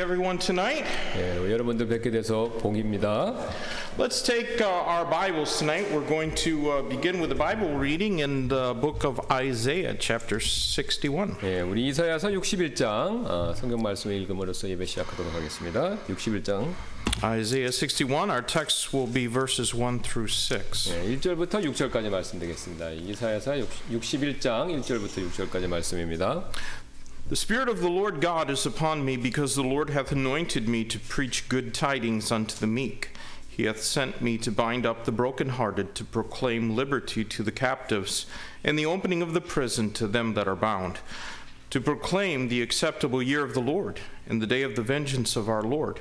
everyone tonight. 예, 여러분들 뵙게 돼서 복입니다. Let's take uh, our Bibles tonight. We're going to uh, begin with a Bible reading in the book of Isaiah, chapter 61. 예, 우리 이사야서 61장 어, 성경 말씀을 읽음으로써 예배 시작하도록 하겠습니다. 61장 Isaiah 61, our text will be verses 1 through 6. 예, 1절부터 6절까지 말씀드리겠습니다. 이사야서 61장 1절부터 6절까지 말씀입니다. The Spirit of the Lord God is upon me, because the Lord hath anointed me to preach good tidings unto the meek. He hath sent me to bind up the brokenhearted, to proclaim liberty to the captives, and the opening of the prison to them that are bound, to proclaim the acceptable year of the Lord, and the day of the vengeance of our Lord,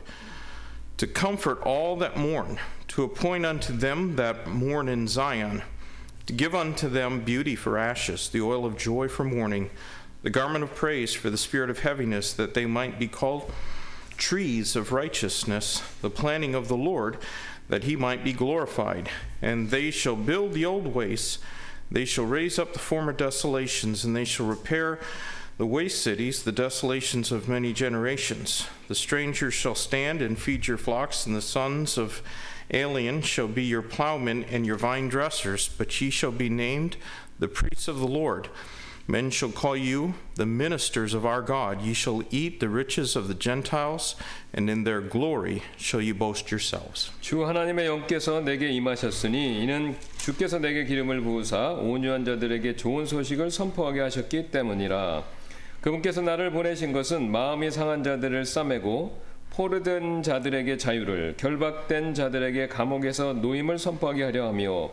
to comfort all that mourn, to appoint unto them that mourn in Zion, to give unto them beauty for ashes, the oil of joy for mourning, the garment of praise for the spirit of heaviness, that they might be called trees of righteousness, the planting of the Lord, that he might be glorified. And they shall build the old wastes, they shall raise up the former desolations, and they shall repair the waste cities, the desolations of many generations. The strangers shall stand and feed your flocks, and the sons of alien shall be your plowmen and your vine dressers, but ye shall be named the priests of the Lord. Men shall call you the ministers of our God. Ye shall eat the riches of the Gentiles, and in their glory shall ye boast yourselves. 주 하나님의 영께서 내게 임하셨으니 이는 주께서 내게 기름을 부으사 온유한 자들에게 좋은 소식을 선포하게 하셨기 때문이라. 그분께서 나를 보내신 것은 마음이 상한 자들을 싸매고 포르된 자들에게 자유를 결박된 자들에게 감옥에서 노임을 선포하게 하려 하며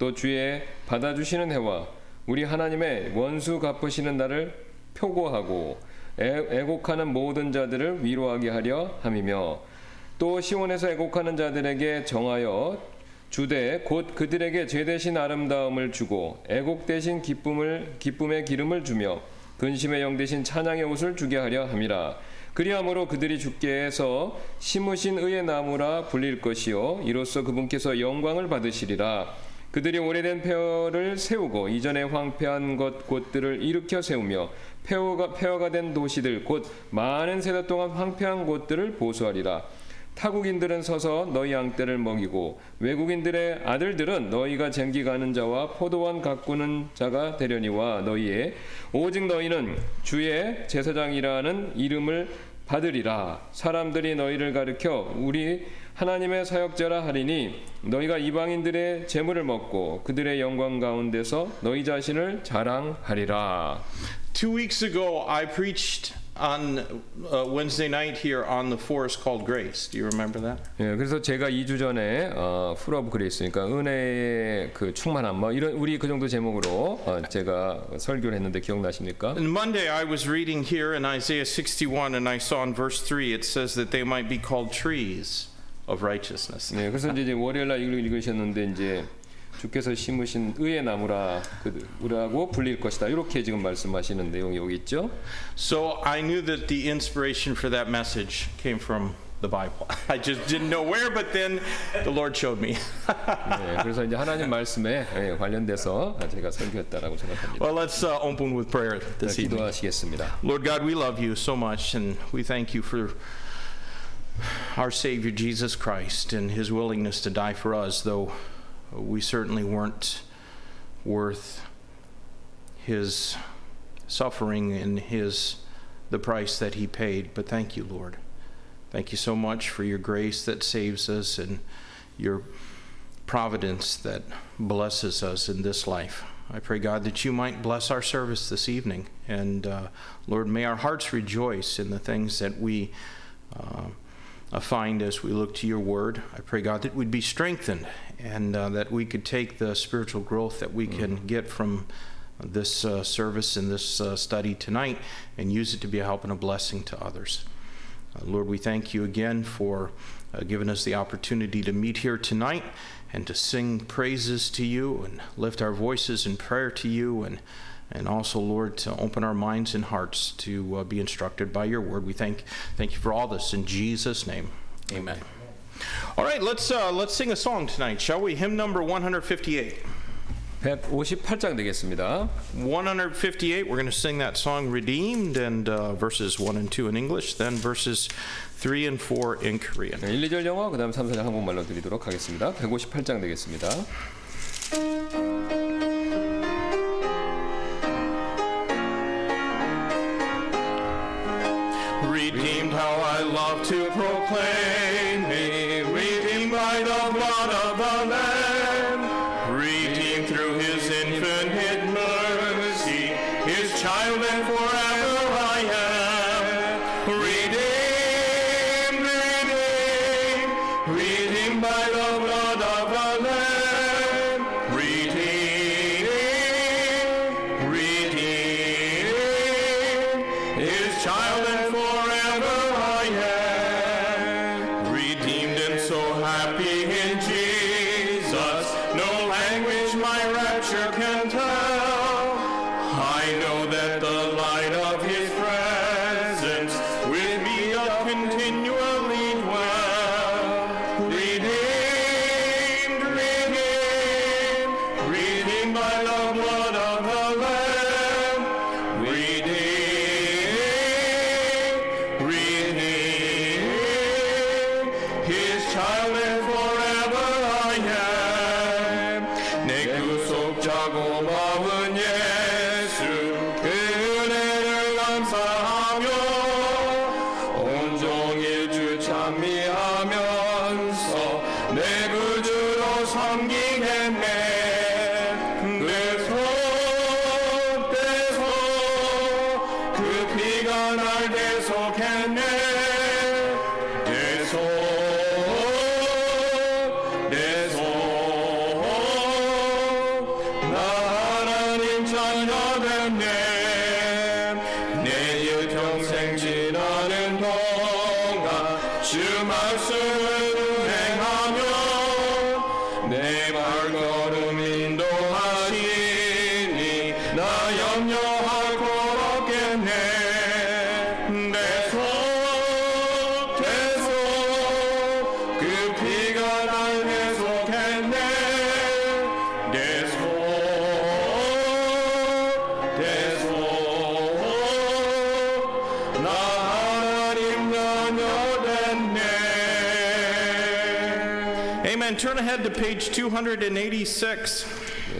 또 주의 받아주시는 해와 우리 하나님의 원수 갚으시는 날을 표고하고 애, 애곡하는 모든 자들을 위로하게 하려 함이며 또 시온에서 애곡하는 자들에게 정하여 주되 곧 그들에게 죄 대신 아름다움을 주고 애곡 대신 기쁨을 기쁨의 기름을 주며 근심의 영 대신 찬양의 옷을 주게 하려 함이라. 그리함으로 그들이 주께 해서 심으신 의의 나무라 불릴 것이요 이로써 그분께서 영광을 받으시리라 그들이 오래된 폐허를 세우고 이전에 황폐한 것 곳들을 일으켜 세우며 폐허가, 폐허가 된 도시들 곧 많은 세대 동안 황폐한 곳들을 보수하리라. 타국인들은 서서 너희 양떼를 먹이고 외국인들의 아들들은 너희가 쟁기 가는 자와 포도원 가꾸는 자가 되려니와 너희의 오직 너희는 주의 제사장이라는 이름을 받으리라. 사람들이 너희를 가르켜 우리 하나님의 사역자라 하리니 너희가 이방인들의 재물을 먹고 그들의 영광 가운데서 너희 자신을 자랑하리라. Two weeks ago, I preached on uh, Wednesday night here on the forest called Grace. Do you remember that? 예, 그래서 제가 2주 전에 어, 풀 오브 그레이스니까 은혜의 그 충만함 뭐 이런 우리 그 정도 제목으로 어, 제가 설교를 했는데 기억나십니까? And Monday, I was reading here in Isaiah 61, and I saw in verse 3 it says that they might be called trees of righteousness. 네, 그래서 이제 월요일 날 읽- 읽으셨는데 이제 주께서 심으신 의의 나무라 그라고 불릴 것이다. 이렇게 지금 말씀하시는 내용이 여기 있죠. So I knew that the inspiration for that message came from the Bible. I just didn't know where, but then the Lord showed me. 네, 그래서 이제 하나님 말씀에 예, 관련돼서 제가 설교했다라고 생각합니다. well, let's uh, open with prayer this 자, evening. 기도하시겠습니다. Lord God, we love you so much, and we thank you for our Savior Jesus Christ and his willingness to die for us, though we certainly weren't worth his suffering and his the price that he paid. But thank you, Lord. Thank you so much for your grace that saves us and your providence that blesses us in this life. I pray, God, that you might bless our service this evening. And uh, Lord, may our hearts rejoice in the things that we uh, find as we look to your word. I pray, God, that we'd be strengthened and uh, that we could take the spiritual growth that we can get from this uh, service and this uh, study tonight and use it to be a help and a blessing to others. Uh, Lord, we thank you again for uh, giving us the opportunity to meet here tonight and to sing praises to you and lift our voices in prayer to you and and also, Lord, to open our minds and hearts to uh, be instructed by your word. We thank thank you for all this in Jesus' name. Amen. All right, let's uh, let's sing a song tonight, shall we? Hymn number 158. 158장 되겠습니다. 158, we're going to sing that song Redeemed and uh, verses 1 and 2 in English, then verses 3 and 4 in Korean. 1, 2절 영어, 그 다음 3, 4절 한국말로 드리도록 하겠습니다. 158장 되겠습니다. Redeemed, how I love to proclaim me, redeemed by the blood of the Lamb, 286.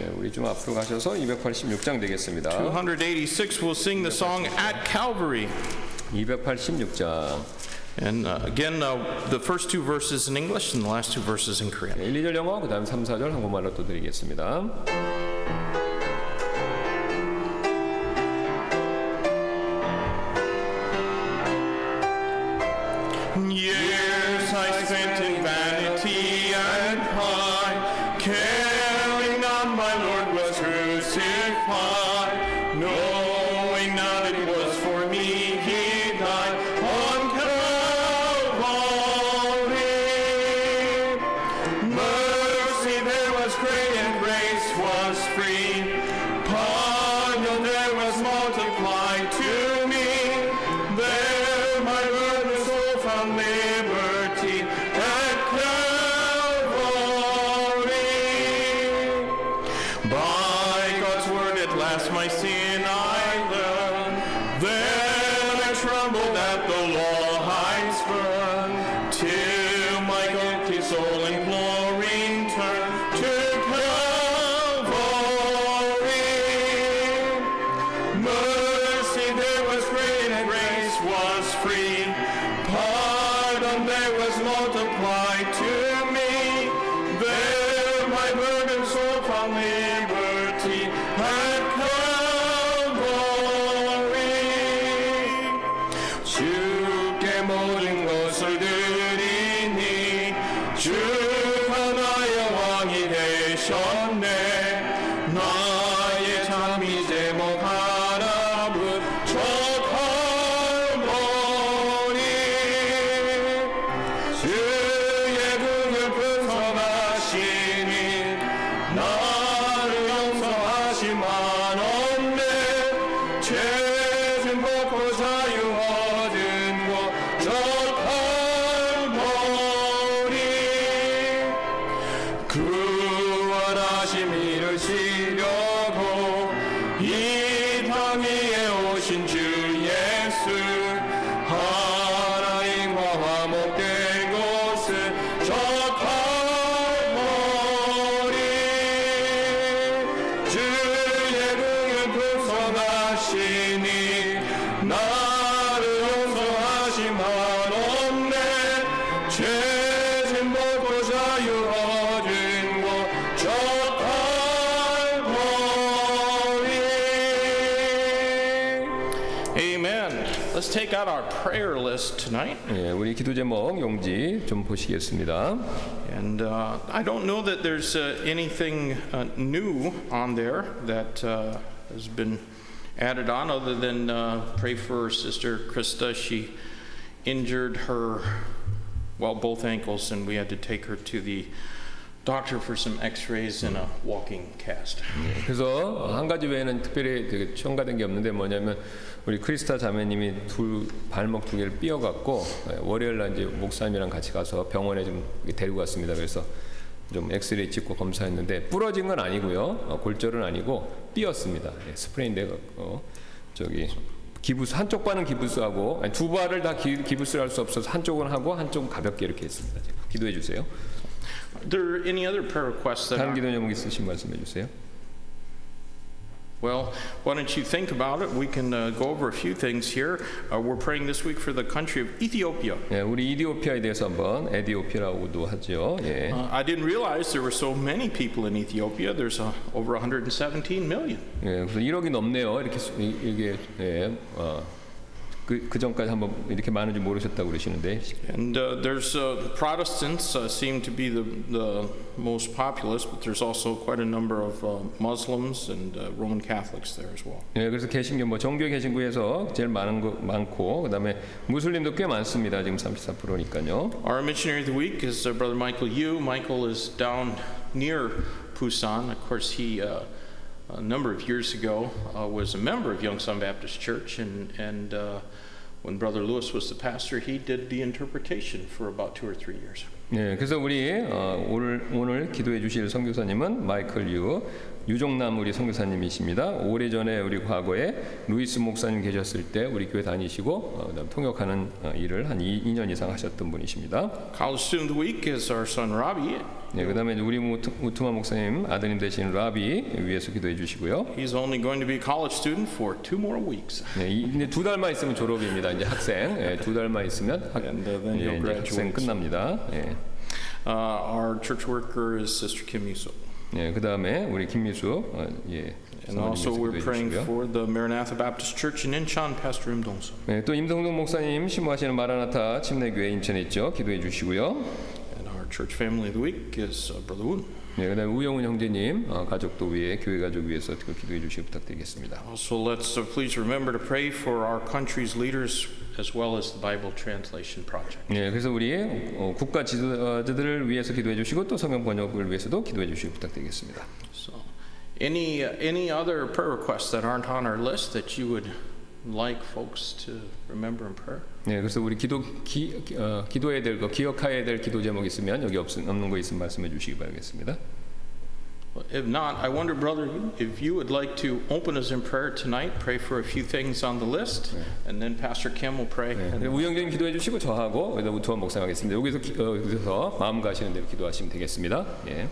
예, 우리 좀 앞으로 가셔서 286장 되겠습니다. 286 we'll sing the song At Calvary. 286장. And uh, again, uh, the first two verses in English and the last two verses in Korean. 1, 2절 영어, 그 다음 3, 4절 한국말로 또 드리겠습니다. 용서 tonight. 예, 우리 기도 제목 용지 좀 보시겠습니다. And uh, I don't know that there's uh, anything uh, new on there that uh, has been added on other than uh, pray for Sister Krista. She injured her, well, both ankles, and we had to take her to the doctor for some x rays and a walking cast. 그래서 한 가지 외에는 특별히 되게 첨가된 게 없는데 뭐냐면 우리 크리스타 자매님이 둘 발목 두 개를 삐어갖고 예, 월요일 날 이제 목사님이랑 같이 가서 병원에 좀 데리고 갔습니다. 그래서 좀 엑스레이 찍고 검사했는데 부러진 건 아니고요, 어, 골절은 아니고 삐었습니다. 예, sprain 돼 갖고 저기 기부스 한쪽 발은 기부스하고 두 발을 다 기, 기부스를 할 수 없어서 한쪽은 하고 한쪽은 가볍게 이렇게 했습니다. 기도해 주세요. Are there any other prayer requests that 다른 기도 제목 있으신 말씀해 주세요. Well, why don't you think about it? We can uh, go over a few things here. Uh, we're praying this week for the country of Ethiopia. 예, 우리 이디오피아에 대해서 한번 에디오피아라고도 하죠. 예. Uh, I didn't realize there were so many people in Ethiopia. There's uh, over 117 million. 예, 그래서 1억이 넘네요. 이렇게 수- 이- 이게 예, 어, 그, 그 전까지 한번 이렇게 많은 줄 모르셨다고 그러시는데 And uh, there's uh, Protestants uh, seem to be the, the most populous, but there's also quite a number of uh, Muslims and uh, Roman Catholics there as well. 예, 그래서 개신교 뭐 정교 개신교에서 제일 많은 거 많고 그다음에 무슬림도 꽤 많습니다. 지금 34%니까요. Our missionary of the week is uh, Brother Michael Yu. Michael is down near Busan. Of course, he uh, a number of years ago uh, was a member of Youngsun Baptist Church, and and uh, when Brother Lewis was the pastor, he did the interpretation for about two or three years. 예, 그래서 우리 어, 오늘 오늘 기도해 주실 선교사님은 마이클 유 유종남 우리 선교사님이십니다. 오래전에 우리 과거에 루이스 목사님 계셨을 때 우리 교회 다니시고 어, 통역하는 어, 일을 한 2, 2년 이상 하셨던 분이십니다. College student week is our son Robbie. 네, 그다음에 우리 우트마 목사님 아드님 되신 라비 위해서 기도해 주시고요. He's only going to be a college student for two more weeks. 네, 이- 이제 두 달만 있으면 졸업입니다. 이제 학생 예, 두 달만 있으면 학, And, uh, then 예, 이제 학생 graduate. 끝납니다. 예, Uh, our church worker is Sister Kim Yuso. 예, 그다음에 우리 김미수 어, 예, And also, we're praying for the Maranatha Baptist Church in Incheon, Pastor Im Dongso. 네, 또 임성동 목사님 심무하시는 마라나타 침례교회 인천에 있죠. 기도해 주시고요. And our church family of the week is uh, Brother Woon. 네, 그다음에 우영훈 형제님 어, 가족도 위해 교회 가족 위해서 특히 기도해 주시기 부탁드리겠습니다. Also, let's uh, please remember to pray for our country's leaders as well as the Bible Translation Project. 네, 그래서 우리 어, 국가 지도자들을 위해서 기도해 주시고 또 성경 번역을 위해서도 기도해 주시기 부탁드리겠습니다. So, any uh, any other prayer requests that aren't on our list that you would like folks to remember in prayer? 네, 그래서 우리 기도 기, 어, 기도해야 될 거, 기억해야 될 기도 제목 있으면 여기 없, 없는 거 있으면 말씀해 주시기 바라겠습니다. If not, I wonder, brother, if you would like to open us in prayer tonight, pray for a few things on the list, and then Pastor Kim will pray. 네, 우영님 기도해 주시고 저하고 여기다 우투원 목사하겠습니다. 여기서 기, 어, 여기서 마음 가시는 대로 기도하시면 되겠습니다. 예.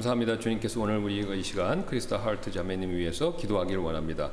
감사합니다. 주님께서 오늘 우리 이 시간 크리스타 하트 자매님 위해서 기도하기를 원합니다.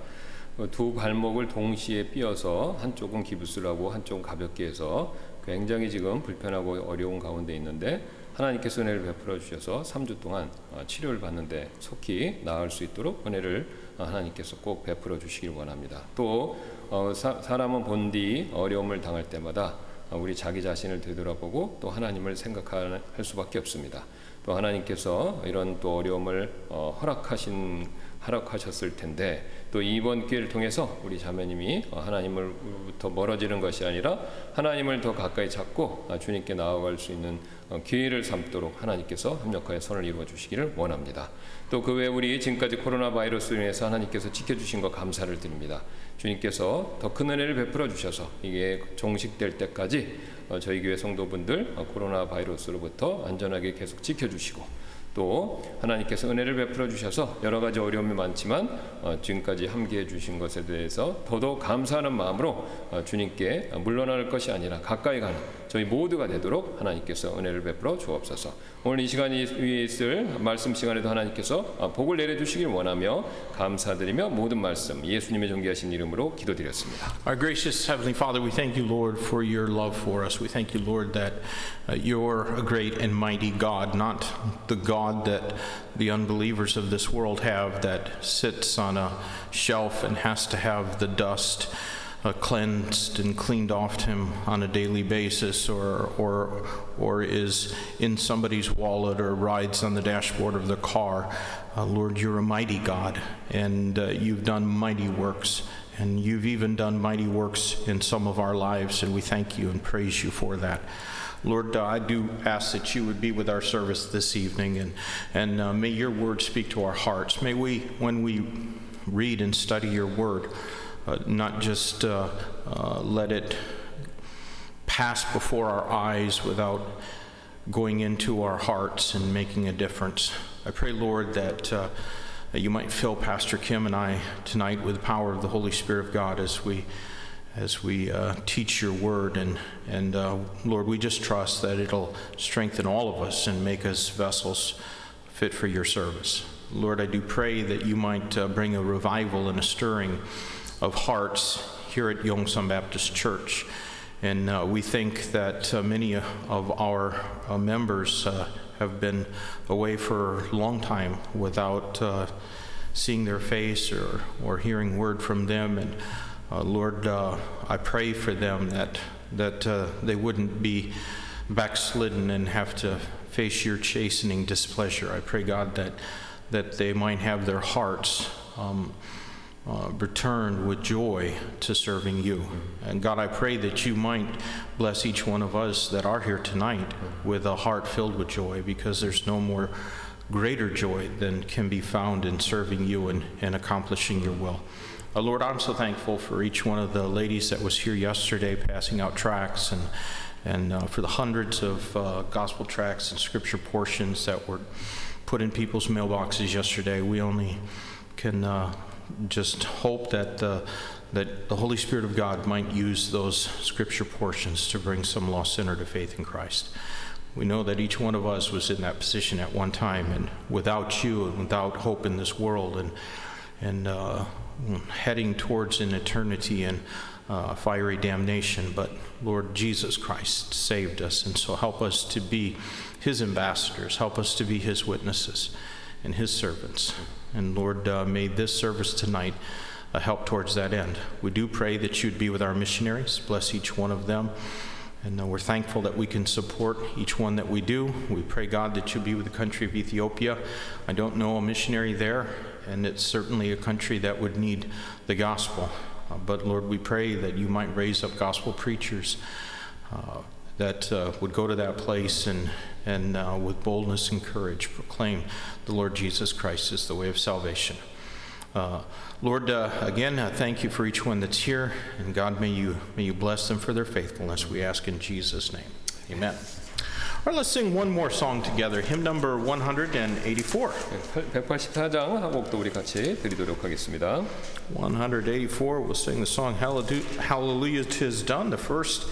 어, 두 발목을 동시에 삐어서 한쪽은 기부스라고 한쪽은 가볍게 해서 굉장히 지금 불편하고 어려운 가운데 있는데 하나님께서 은혜를 베풀어 주셔서 3주 동안 어, 치료를 받는데 속히 나을 수 있도록 은혜를 어, 하나님께서 꼭 베풀어 주시길 원합니다. 또 어, 사, 사람은 본디 어려움을 당할 때마다 어, 우리 자기 자신을 되돌아보고 또 하나님을 생각할 수밖에 없습니다. 또 하나님께서 이런 또 어려움을 어, 허락하신 허락하셨을 텐데 또 이번 기회를 통해서 우리 자매님이 어, 하나님을부터 멀어지는 것이 아니라 하나님을 더 가까이 잡고 어, 주님께 나아갈 수 있는 어, 기회를 삼도록 하나님께서 합력하여 선을 이루어 주시기를 원합니다. 또 그 외에 우리 지금까지 코로나 바이러스로 인해서 하나님께서 지켜주신 것 감사를 드립니다. 주님께서 더 큰 은혜를 베풀어 주셔서 이게 종식될 때까지 어, 저희 교회 성도분들 어, 코로나 바이러스로부터 안전하게 계속 지켜주시고 또 하나님께서 은혜를 베풀어 주셔서 여러 가지 어려움이 많지만 어, 지금까지 함께해 주신 것에 대해서 더더욱 감사하는 마음으로 어, 주님께 물러날 것이 아니라 가까이 가는 저희 모두가 되도록 하나님께서 은혜를 베풀어 주옵소서. 오늘 이 시간이 위에 있을 말씀 시간에도 하나님께서 어, 복을 내려 주시길 원하며 감사드리며 모든 말씀 예수님의 존귀하신 이름으로 기도드렸습니다. Our gracious Heavenly Father, we thank you, Lord, for your love for us. We thank you, Lord, that uh, you're a great and mighty God, not the God that the unbelievers of this world have that sits on a shelf and has to have the dust. Uh, cleansed and cleaned off him on a daily basis, or, or, or is in somebody's wallet or rides on the dashboard of their car. Uh, Lord, you're a mighty God, and uh, you've done mighty works. And you've even done mighty works in some of our lives, and we thank you and praise you for that. Lord, uh, I do ask that you would be with our service this evening, and, and uh, may your word speak to our hearts. May we, when we read and study your word, not just uh, uh, let it pass before our eyes without going into our hearts and making a difference. I pray, Lord, that, uh, you might fill Pastor Kim and I tonight with the power of the Holy Spirit of God as we as we uh, teach your word and and uh, Lord, we just trust that it'll strengthen all of us and make us vessels fit for your service. Lord, I do pray that you might uh, bring a revival and a stirring of hearts here at Yongsan Baptist Church. And uh, we think that uh, many of our uh, members uh, have been away for a long time without uh, seeing their face or, or hearing word from them. And uh, Lord, I pray for them that, that they wouldn't be backslidden and have to face your chastening displeasure. I pray, God, that, that they might have their hearts. Um, uh, returned with joy to serving you. And God, I pray that you might bless each one of us that are here tonight with a heart filled with joy because there's no more greater joy than can be found in serving you and, and accomplishing your will. Uh, Lord, I'm so thankful for each one of the ladies that was here yesterday passing out tracts and and uh, for the hundreds of uh, gospel tracts and scripture portions that were put in people's mailboxes yesterday. We only can uh, just hope that uh, that the Holy Spirit of God might use those scripture portions to bring some lost sinner to faith in Christ. We know that each one of us was in that position at one time, and without you and without hope in this world, and and uh, heading towards an eternity and uh, fiery damnation. But Lord Jesus Christ saved us, and so help us to be His ambassadors. Help us to be His witnesses and His servants. And Lord, uh, may this service tonight uh, help towards that end. We do pray that you'd be with our missionaries, bless each one of them. And uh, we're thankful that we can support each one that we do. We pray, God, that you'll be with the country of Ethiopia. I don't know a missionary there, and it's certainly a country that would need the gospel. Uh, but Lord, we pray that you might raise up gospel preachers uh, that uh, would go to that place and, and uh, with boldness and courage proclaim the Lord Jesus Christ as the way of salvation. Uh, Lord, uh, again, uh, thank you for each one that's here, and God, may you may you bless them for their faithfulness. We ask in Jesus' name, Amen. All right, let's sing one more song together. Hymn number 184. 184장 한 곡도 우리 같이 드리도록 하겠습니다. 184. We'll sing the song Hallelu- Hallelujah, Tis Done. The first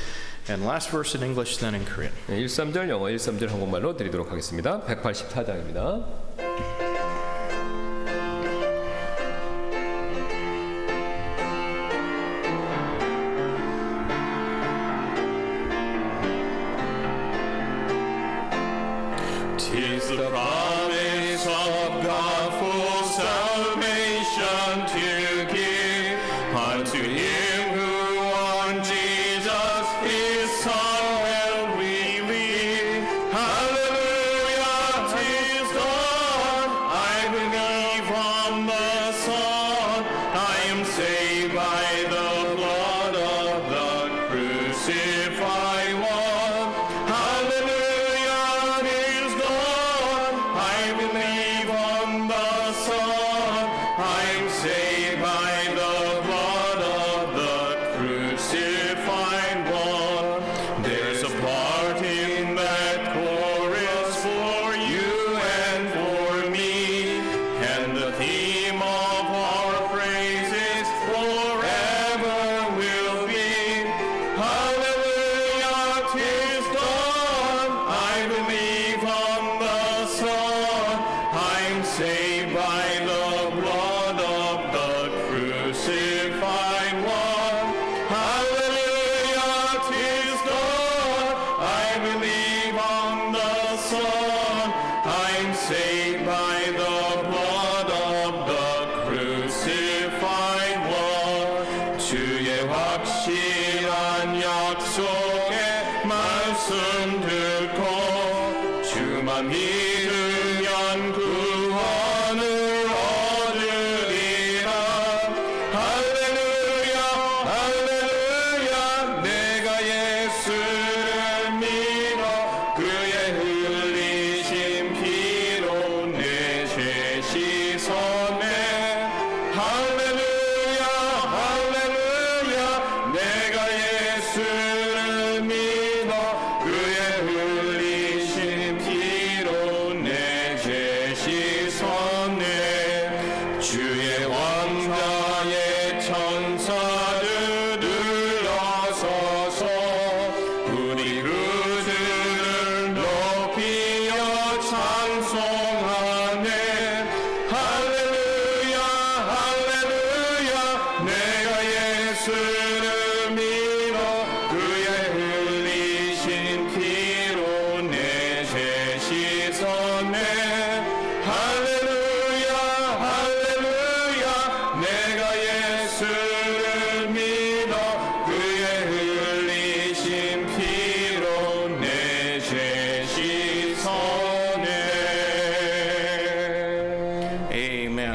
And last verse in English, then in Korean. 네, 1, 3절 영어, 1, 3절 한국말로 드리도록 하겠습니다. 184장입니다.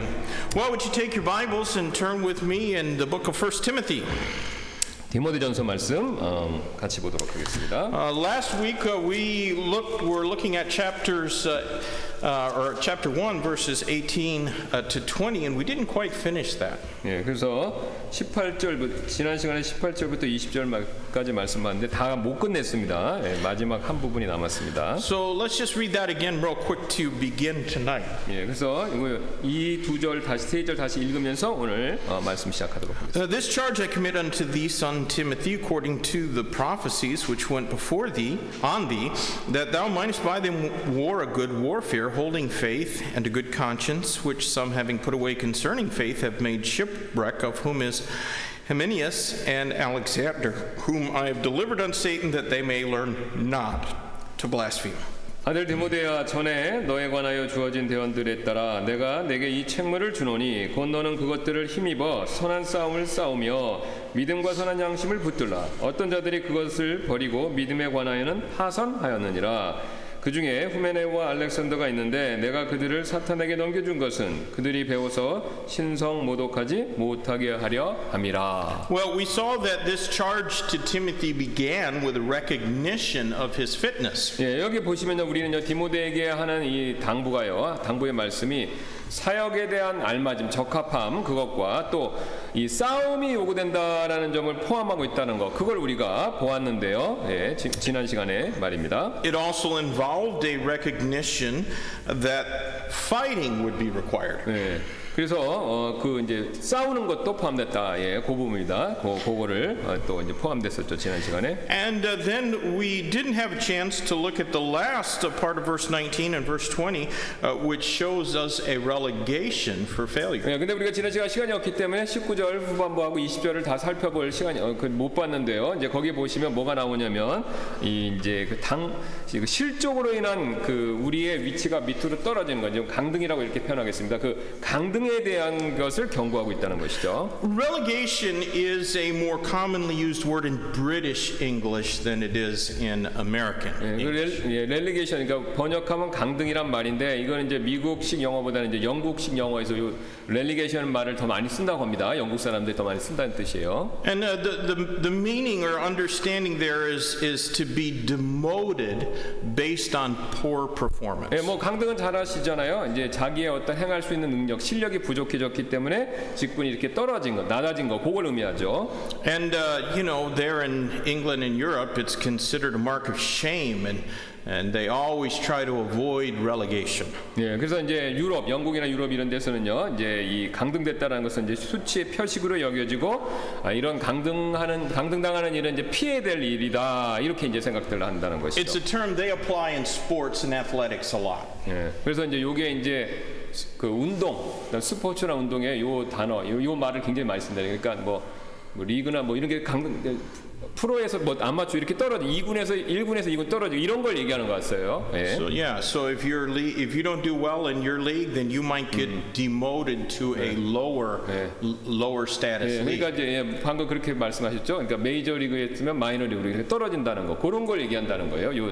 Well, would you take your Bibles and turn with me in the book of 1 Timothy? 디모데전서 말씀 음, 같이 보도록 하겠습니다. Uh, last week uh, we looked were looking at chapters uh, uh, or chapter 1 verses 18 uh, to 20 and we didn't quite finish that. 예, 그래서 18절 지난 시간에 18절부터 20절까지 말씀봤는데 다 못 끝냈습니다. 예, 마지막 한 부분이 남았습니다. So let's just read that again real quick to begin tonight. 예, 그래서 이 두 절 다시 세 절 다시 읽으면서 오늘 어, 말씀 시작하도록 하겠습니다. Uh, this charge I commit unto thee, son Timothy, according to the prophecies which went before thee, on thee, that thou mightest by them war a good warfare, holding faith and a good conscience, which some having put away concerning faith have made shipwreck, of whom is Hymenaeus and Alexander, whom I have delivered unto Satan, that they may learn not to blaspheme. 아들 디모데야 전에 너에 관하여 주어진 대언들에 따라 내가 내게 이 책무를 주노니 곧 너는 그것들을 힘입어 선한 싸움을 싸우며 믿음과 선한 양심을 붙들라 어떤 자들이 그것을 버리고 믿음에 관하여는 파선하였느니라 그 중에 후메네와 알렉산더가 있는데 내가 그들을 사탄에게 넘겨준 것은 그들이 배워서 신성 모독하지 못하게 하려 함이라 Well, we saw that this charge to Timothy began with a recognition of his fitness. 예, 여기 보시면요, 우리는요 디모데에게 하는 이 당부가요, 당부의 말씀이 사역에 대한 알맞음, 적합함 그것과 또 이 싸움이 요구된다라는 점을 포함하고 있다는 것, 그걸 우리가 보았는데요. 예, 지, 지난 시간에 말입니다. It also involved a recognition that fighting would be required. 예, 그래서 어, 그 이제 싸우는 것도 포함됐다. 예, 그 부분이다. 그 그거를 어, 또 이제 포함됐었죠 지난 시간에. And uh, then we didn't have a chance to look at the last part of verse 19 and verse 20, uh, which shows us a relegation for failure. 예, 근데 우리가 지난 시간 시간이 없기 때문에 19절 후반부하고 20절을 다 살펴볼 시간이 어, 그못 봤는데요. 이제 거기 보시면 뭐가 나오냐면 이 이제 그당 그 실족으로 인한 그 우리의 위치가 밑으로 떨어지는 거죠. 강등이라고 이렇게 표현하겠습니다. 그 강등 에 대한 것을 경고하고 있다는 것이죠. Relegation is a more commonly used word in British English than it is in American. 예, 그 English. 렐, 예, 렐리게이션 그러니까 번역하면 강등이란 말인데 이거는 이제 미국식 영어보다는 이제 영국식 영어에서 요 렐리게이션 말을 더 많이 쓴다고 합니다. 영국 사람들이 더 많이 쓴다는 뜻이에요. And uh, the, the, the meaning or understanding there is, is to be demoted based on poor performance. 예, 뭐 강등은 잘 아시잖아요. 이제 자기의 어떤 행할 수 있는 능력, 실력 이 부족해졌기 때문에 직분이 이렇게 떨어진 거, 낮아진 거, 그걸 의미하죠. And, uh, you know, there in England and Europe, it's considered a mark of shame, and, and they always try to avoid relegation. 예, 그래서 이제 유럽, 영국이나 유럽 이런 데서는요, 이제 이 강등됐다는 것은 이제 수치의 표식으로 여겨지고 아, 이런 강등하는 강등당하는 일은 이제 피해야 될 일이다 이렇게 이제 생각들을 한다는 It's 것이죠. a term they apply in sports and athletics a lot. 예, 그래서 이제 요게 이제 그 운동, 스포츠나 운동에 요 단어, 요, 요 말을 굉장히 많이 쓴다. 그러니까 뭐, 뭐 리그나 뭐 이런 게 강등 프로에서 뭐 아마추어 이렇게 떨어져 2군에서 1군에서 2군 떨어져 이런 걸 얘기하는 것 같아요. 예. So yeah, so if you're le- if you don't do well in your league, then you might get demoted to a lower 네. lower status 예, league. 그러니까 이제 예, 방금 그렇게 말씀하셨죠. 그러니까 메이저 리그에 있으면 마이너 리그로 이렇게 떨어진다는 거 그런 걸 얘기한다는 거예요. 요, 요,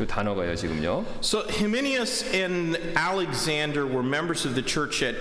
요 단어가요 지금요. So Hymenius and Alexander were members of the church at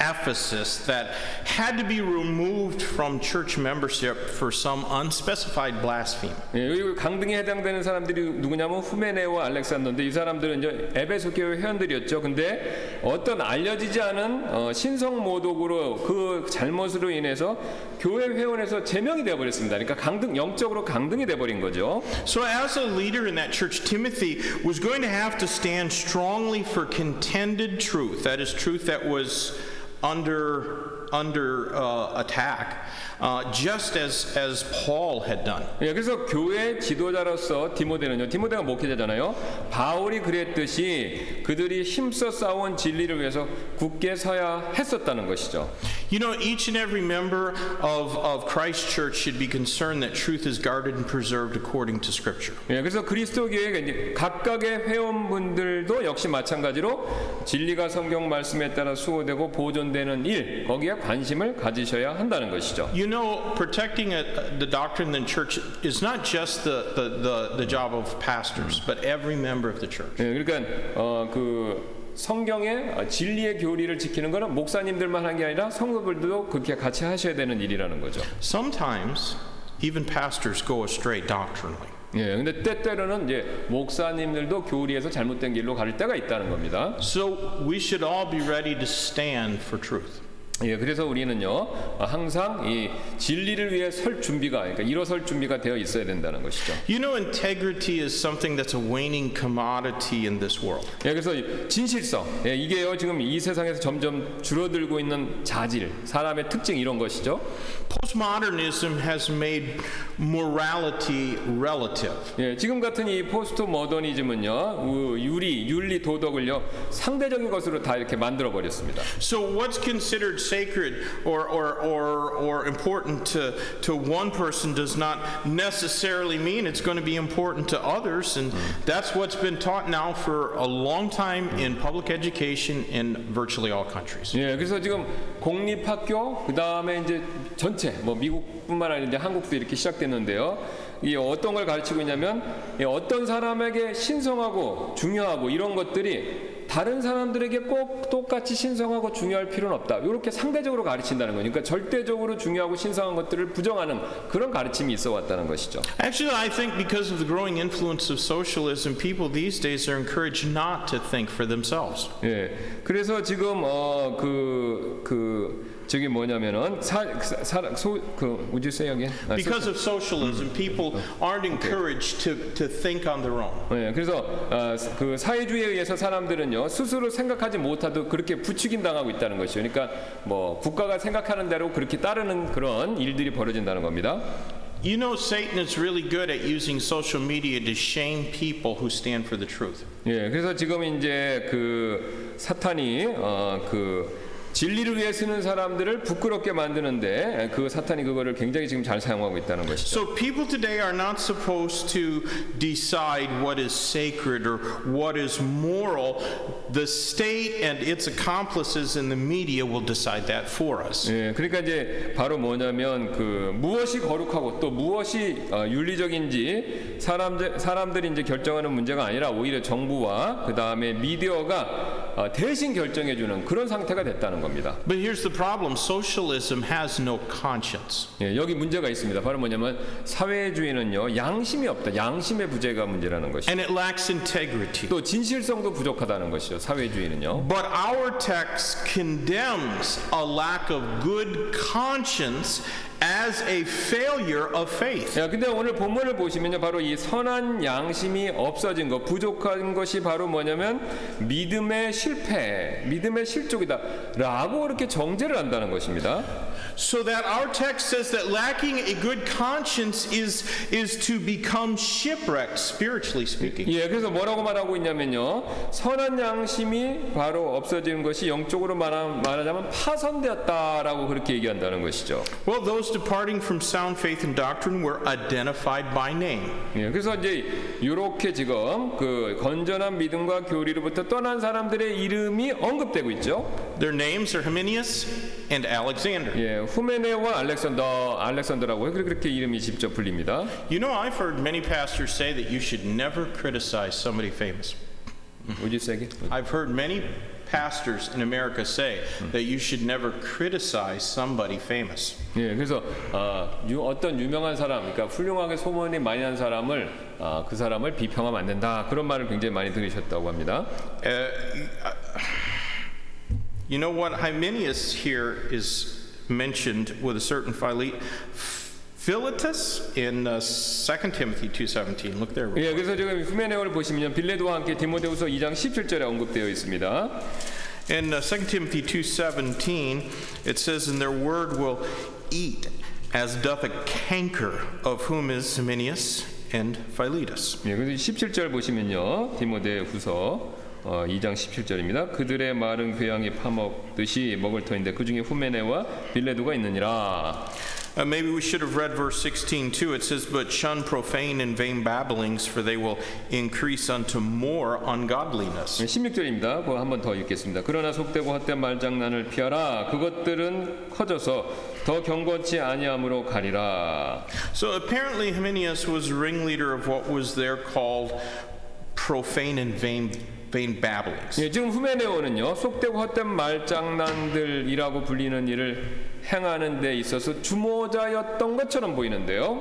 Ephesus that had to be removed from church membership for some unspecified blasphemy. 예, 여기 강등에 해당되는 사람들이 누구냐면 후메네와 알렉산더인데 이 사람들은 이제 에베소 교회 회원들이었죠. 근데 어떤 알려지지 않은 어, 신성 모독으로 그 잘못으로 인해서 교회 회원에서 제명이 되어 버렸습니다. 그러니까 강등 영적으로 강등이 돼 버린 거죠. So as a leader in that church, Timothy was going to have to stand strongly for contended truth. That is truth that was under under uh, attack, uh, just as as Paul had done. 예, 그래서 교회 지도자로서 디모데는요. 디모데가 목회자잖아요. 바울이 그랬듯이 그들이 힘써 싸운 진리를 위해서 굳게 서야 했었다는 것이죠. You know, each and every member of, of Christ Church should be concerned that truth is guarded and preserved according to Scripture. 예, 그래서 그리스도 교회 이제 각각의 회원분들도 역시 마찬가지로 진리가 성경 말씀에 따라 수호되고 보존되는 일 거기에 관심을 가지셔야 한다는 것이죠. You know, protecting a, the doctrine in church is not just the, the, the, the job of pastors, but every member of the church. 예, 그러니까 어, 그 성경의 어, 진리의 교리를 지키는 것은 목사님들만 한게 아니라 성도들도 그렇게 같이 하셔야 되는 일이라는 거죠. Sometimes, even pastors go astray doctrinally. 예, 근데 때때로는 이제 목사님들도 교리에서 잘못된 길로 갈 때가 있다는 겁니다. So we should all be ready to stand for truth. 예, 그래서 우리는요 어, 항상 이 진리를 위해 설 준비가 그러니까 일어설 준비가 되어 있어야 된다는 것이죠. You know, integrity is something that's a waning commodity in this world. 예, 그래서 이 진실성 예, 이게요 지금 이 세상에서 점점 줄어들고 있는 자질 사람의 특징 이런 것이죠. Postmodernism has made morality relative. 예, 지금 같은 이 포스트 모더니즘은요 우- 유리 윤리 도덕을요 상대적인 것으로 다 이렇게 만들어 버렸습니다. So what's considered sacred or, or, or, or important to, to one person does not necessarily mean it's going to be important to others. And that's what's been taught now for a long time in public education in virtually all countries. 예, 그래서 지금 공립학교 그 다음에 이제 전체 뭐 미국뿐만 아니라 이제 한국도 이렇게 시작됐는데요. 이 어떤 걸 가르치고 있냐면 이 어떤 사람에게 신성하고 중요하고 이런 것들이 다른 사람들에게 꼭 똑같이 신성하고 중요할 필요는 없다. 이렇게 상대적으로 가르친다는 거니까 그러니까 절대적으로 중요하고 신성한 것들을 부정하는 그런 가르침이 있어 왔다는 것이죠. Actually, I think because of the growing influence of socialism, people these days are encouraged not to think for themselves. 예. 그래서 지금 어그그 저게 뭐냐면은 사사소그 would you say again? 아, Because of socialism, people aren't encouraged to, to think on their own. 네, 그래서 어, 그 사회주의에 의해서 사람들은요 스스로 생각하지 못하도 그렇게 부추김 당하고 있다는 것이죠. 그러니까 뭐 국가가 생각하는 대로 그렇게 따르는 그런 일들이 벌어진다는 겁니다. You know, Satan is really good at using social media to shame people who stand for the truth. 예, 그래서 지금 이제 그 사탄이 어, 그 진리를 위해 쓰는 사람들을 부끄럽게 만드는데 그 사탄이 그거를 굉장히 지금 잘 사용하고 있다는 것이죠. So people today are not supposed to decide what is sacred or what is moral. The state and its accomplices in the media will decide that for us. 예, 그러니까 이제 바로 뭐냐면 그 무엇이 거룩하고 또 무엇이 어, 윤리적인지 사람들 사람들이 이제 결정하는 문제가 아니라 오히려 정부와 그 다음에 미디어가 어, 대신 결정해 주는 그런 상태가 됐다는 겁니다. But here's the problem socialism has no conscience. 예, 여기 문제가 있습니다. 바로 뭐냐면 사회주의는요 양심이 없다. 양심의 부재가 문제라는 것이. And it lacks integrity. 또 진실성도 부족하다는 것이죠. 사회주의는요. But our text condemns a lack of good conscience as a failure of faith. 야, 근데 오늘 본문을 보시면요, 바로 이 선한 양심이 없어진 것, 부족한 것이 바로 뭐냐면 믿음의 실패, 믿음의 실족이다라고 이렇게 정죄를 한다는 것입니다. So that our text says that lacking a good conscience is, is to become shipwrecked, spiritually speaking. 예, 그래서 뭐라고 말하고 있냐면요, 선한 양심이 바로 없어지는 것이 영적으로 말하, 말하자면 파손되었다라고 그렇게 얘기한다는 것이죠. Well, those departing from sound faith and doctrine were identified by name. 예, 그래서 이제 이렇게 지금 그 건전한 믿음과 교리로부터 떠난 사람들의 이름이 언급되고 있죠. Their names are Hymenius and Alexander. 예, 후메네와 알렉산더, 알렉산더라고 요 그렇게 이름이 직접 불립니다. You know, I've heard many pastors say that you should never criticize somebody famous. Would you say it? I've heard many pastors in America say that you should never criticize somebody famous. 예, 그래서 어, 유, 어떤 유명한 사람, 그러니까 훌륭하게 소문이 많이 난 사람을 어, 그 사람을 비평하면 안 된다 그런 말을 굉장히 많이 들으셨다고 합니다. Uh, you know what? Hymenius here is mentioned with a certain Phile- Philetus in uh, 2 Timothy 2.17. Look there. 예, 그래서 지금 후메네오를 보시면 빌레도와 함께 디모데후서 2장 17절에 언급되어 있습니다. In uh, 2 Timothy 2:17, it says, "And their word will eat, as doth a canker, of whom is Hymenaeus and Philetus." 예, 그래서 17절 보시면요. 디모데후서 어, 2장 17절입니다. 그들의 말은 괴양이 파먹듯이 먹을 터인데 그 중에 후메네와 빌레도가 있느니라. Uh, maybe we should have read verse 16 too. It says, But shun profane and vain babblings, for they will increase unto more ungodliness. 16절입니다. 그거 한번 더 읽겠습니다. 그러나 속되고 헛된 말장난을 피하라. 그것들은 커져서 더 경건치 아니함으로 가리라. So apparently, Hymenaeus was ringleader of what was there called profane and vain, vain babblings. 예, 지금 후메네오는요. 속되고 헛된 말장난들이라고 불리는 일을 행하는 데 있어서 주모자였던 것처럼 보이는데요.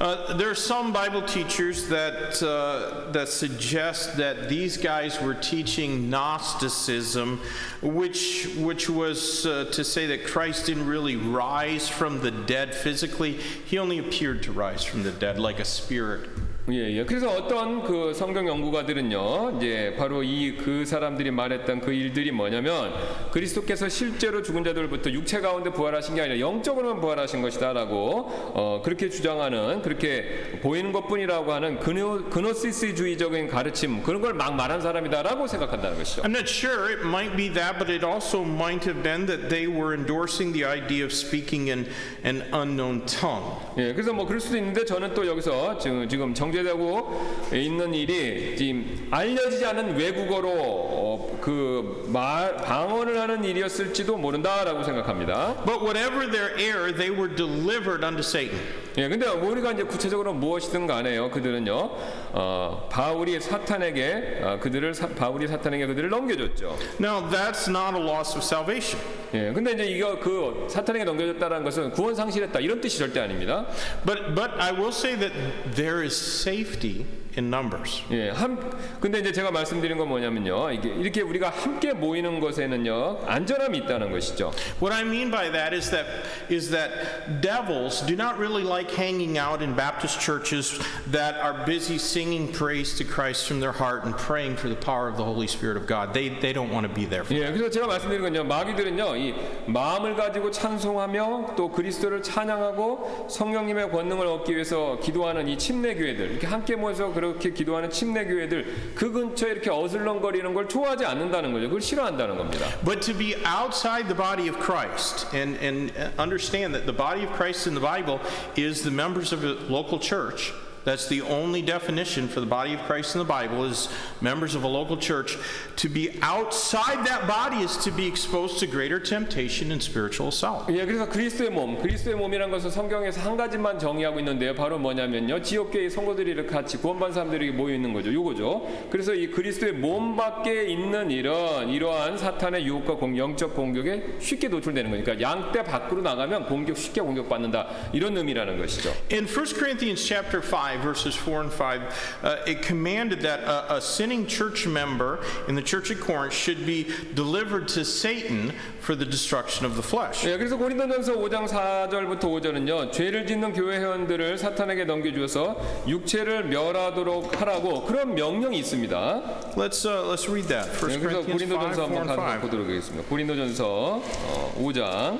Uh, there are some Bible teachers that uh, that suggest that these guys were teaching Gnosticism, which which was uh, to say that Christ didn't really rise from the dead physically; he only appeared to rise from the dead like a spirit. 예, 예. 그래서 어떤 그 성경 연구가들은요, 이제 바로 이 그 사람들이 말했던 그 일들이 뭐냐면 그리스도께서 실제로 죽은 자들부터 육체 가운데 부활하신 게 아니라 영적으로만 부활하신 것이다라고 어, 그렇게 주장하는 그렇게 보이는 것뿐이라고 하는 그노, 그노시스주의적인 가르침 그런 걸 막 말한 사람이다라고 생각한다는 것이죠. I'm not sure; it might be that, but it also might have been that they were endorsing the idea of speaking in an unknown tongue. 예, 그래서 뭐 그럴 수도 있는데 저는 또 여기서 지금, 지금 정 제되고 있는 일이 지금 알려지지 않은 외국어로 어, 그 말, 방언을 하는 일이었을지도 모른다라고 생각합니다. But whatever their error, they were delivered unto Satan. 예, 근데 우리가 이제 구체적으로 무엇이든 간에요. 그들은요, 어, 바울이 사탄에게 어, 그들을 사, 바울이 사탄에게 그들을 넘겨줬죠. Now, that's not a loss of salvation. 예, 근데 이제 이거 그 사탄에게 넘겨줬다는 것은 구원 상실했다 이런 뜻이 절대 아닙니다. But, but I will say that there is safety in numbers. 예, 한 근데 이제 제가 말씀드린 건 뭐냐면요. 이게 이렇게 우리가 함께 모이는 것에는요. 안전함이 있다는 것이죠. What I mean by that is that is that devils do not really like hanging out in Baptist churches that are busy singing praise to Christ from their heart and praying for the power of the Holy Spirit of God. They they don't want to be there. 예, 그래서 제가 말씀드린 건요. 마귀들은요. 이 마음을 가지고 찬송하며 또 그리스도를 찬양하고 성령님의 권능을 얻기 위해서 기도하는 이 침례 교회들 이렇게 함께 모여서 그렇게 기도하는 침례 교회들 그 근처에 이렇게 어슬렁거리는 걸 좋아하지 않는다는 거죠. 그걸 싫어한다는 겁니다. But to be outside the body of Christ and, and understand that the body of Christ in the Bible is the members of a local church. That's the only definition for the body of Christ in the Bible is members of a local church. To be outside that body is to be exposed to greater temptation and spiritual assault. 예, 그래서 그리스도의 몸, 그리스도의 몸이라는 것은 성경에서 한 가지만 정의하고 있는데요. 바로 뭐냐면요. 지역교회 성도들이 같이 구원받은 사람들이 모여 있는 거죠. 요거죠. 그래서 이 그리스도의 몸 밖에 있는 이런 이러한 사탄의 유혹과 공, 영적 공격에 쉽게 노출되는 거니까 양떼 밖으로 나가면 공격 쉽게 공격받는다. 이런 의미라는 것이죠. In 1 Corinthians chapter 5, verses 4 and 5, uh, it commanded that a, a sinning church member in the church of Corinth should be delivered to Satan for the destruction of the flesh. 예, 그래서 고린도전서 5장 4절부터 5절은요. 죄를 짓는 교회 회원들을 사탄에게 넘겨 주어서 육체를 멸하도록 하라고 그런 명령이 있습니다. Let's, uh, let's read that. 1 예, 그래서 Corinthians 5, 고린도전서 4 한번 and 가서 5. 보도록 하겠습니다. 고린도전서 어, 5장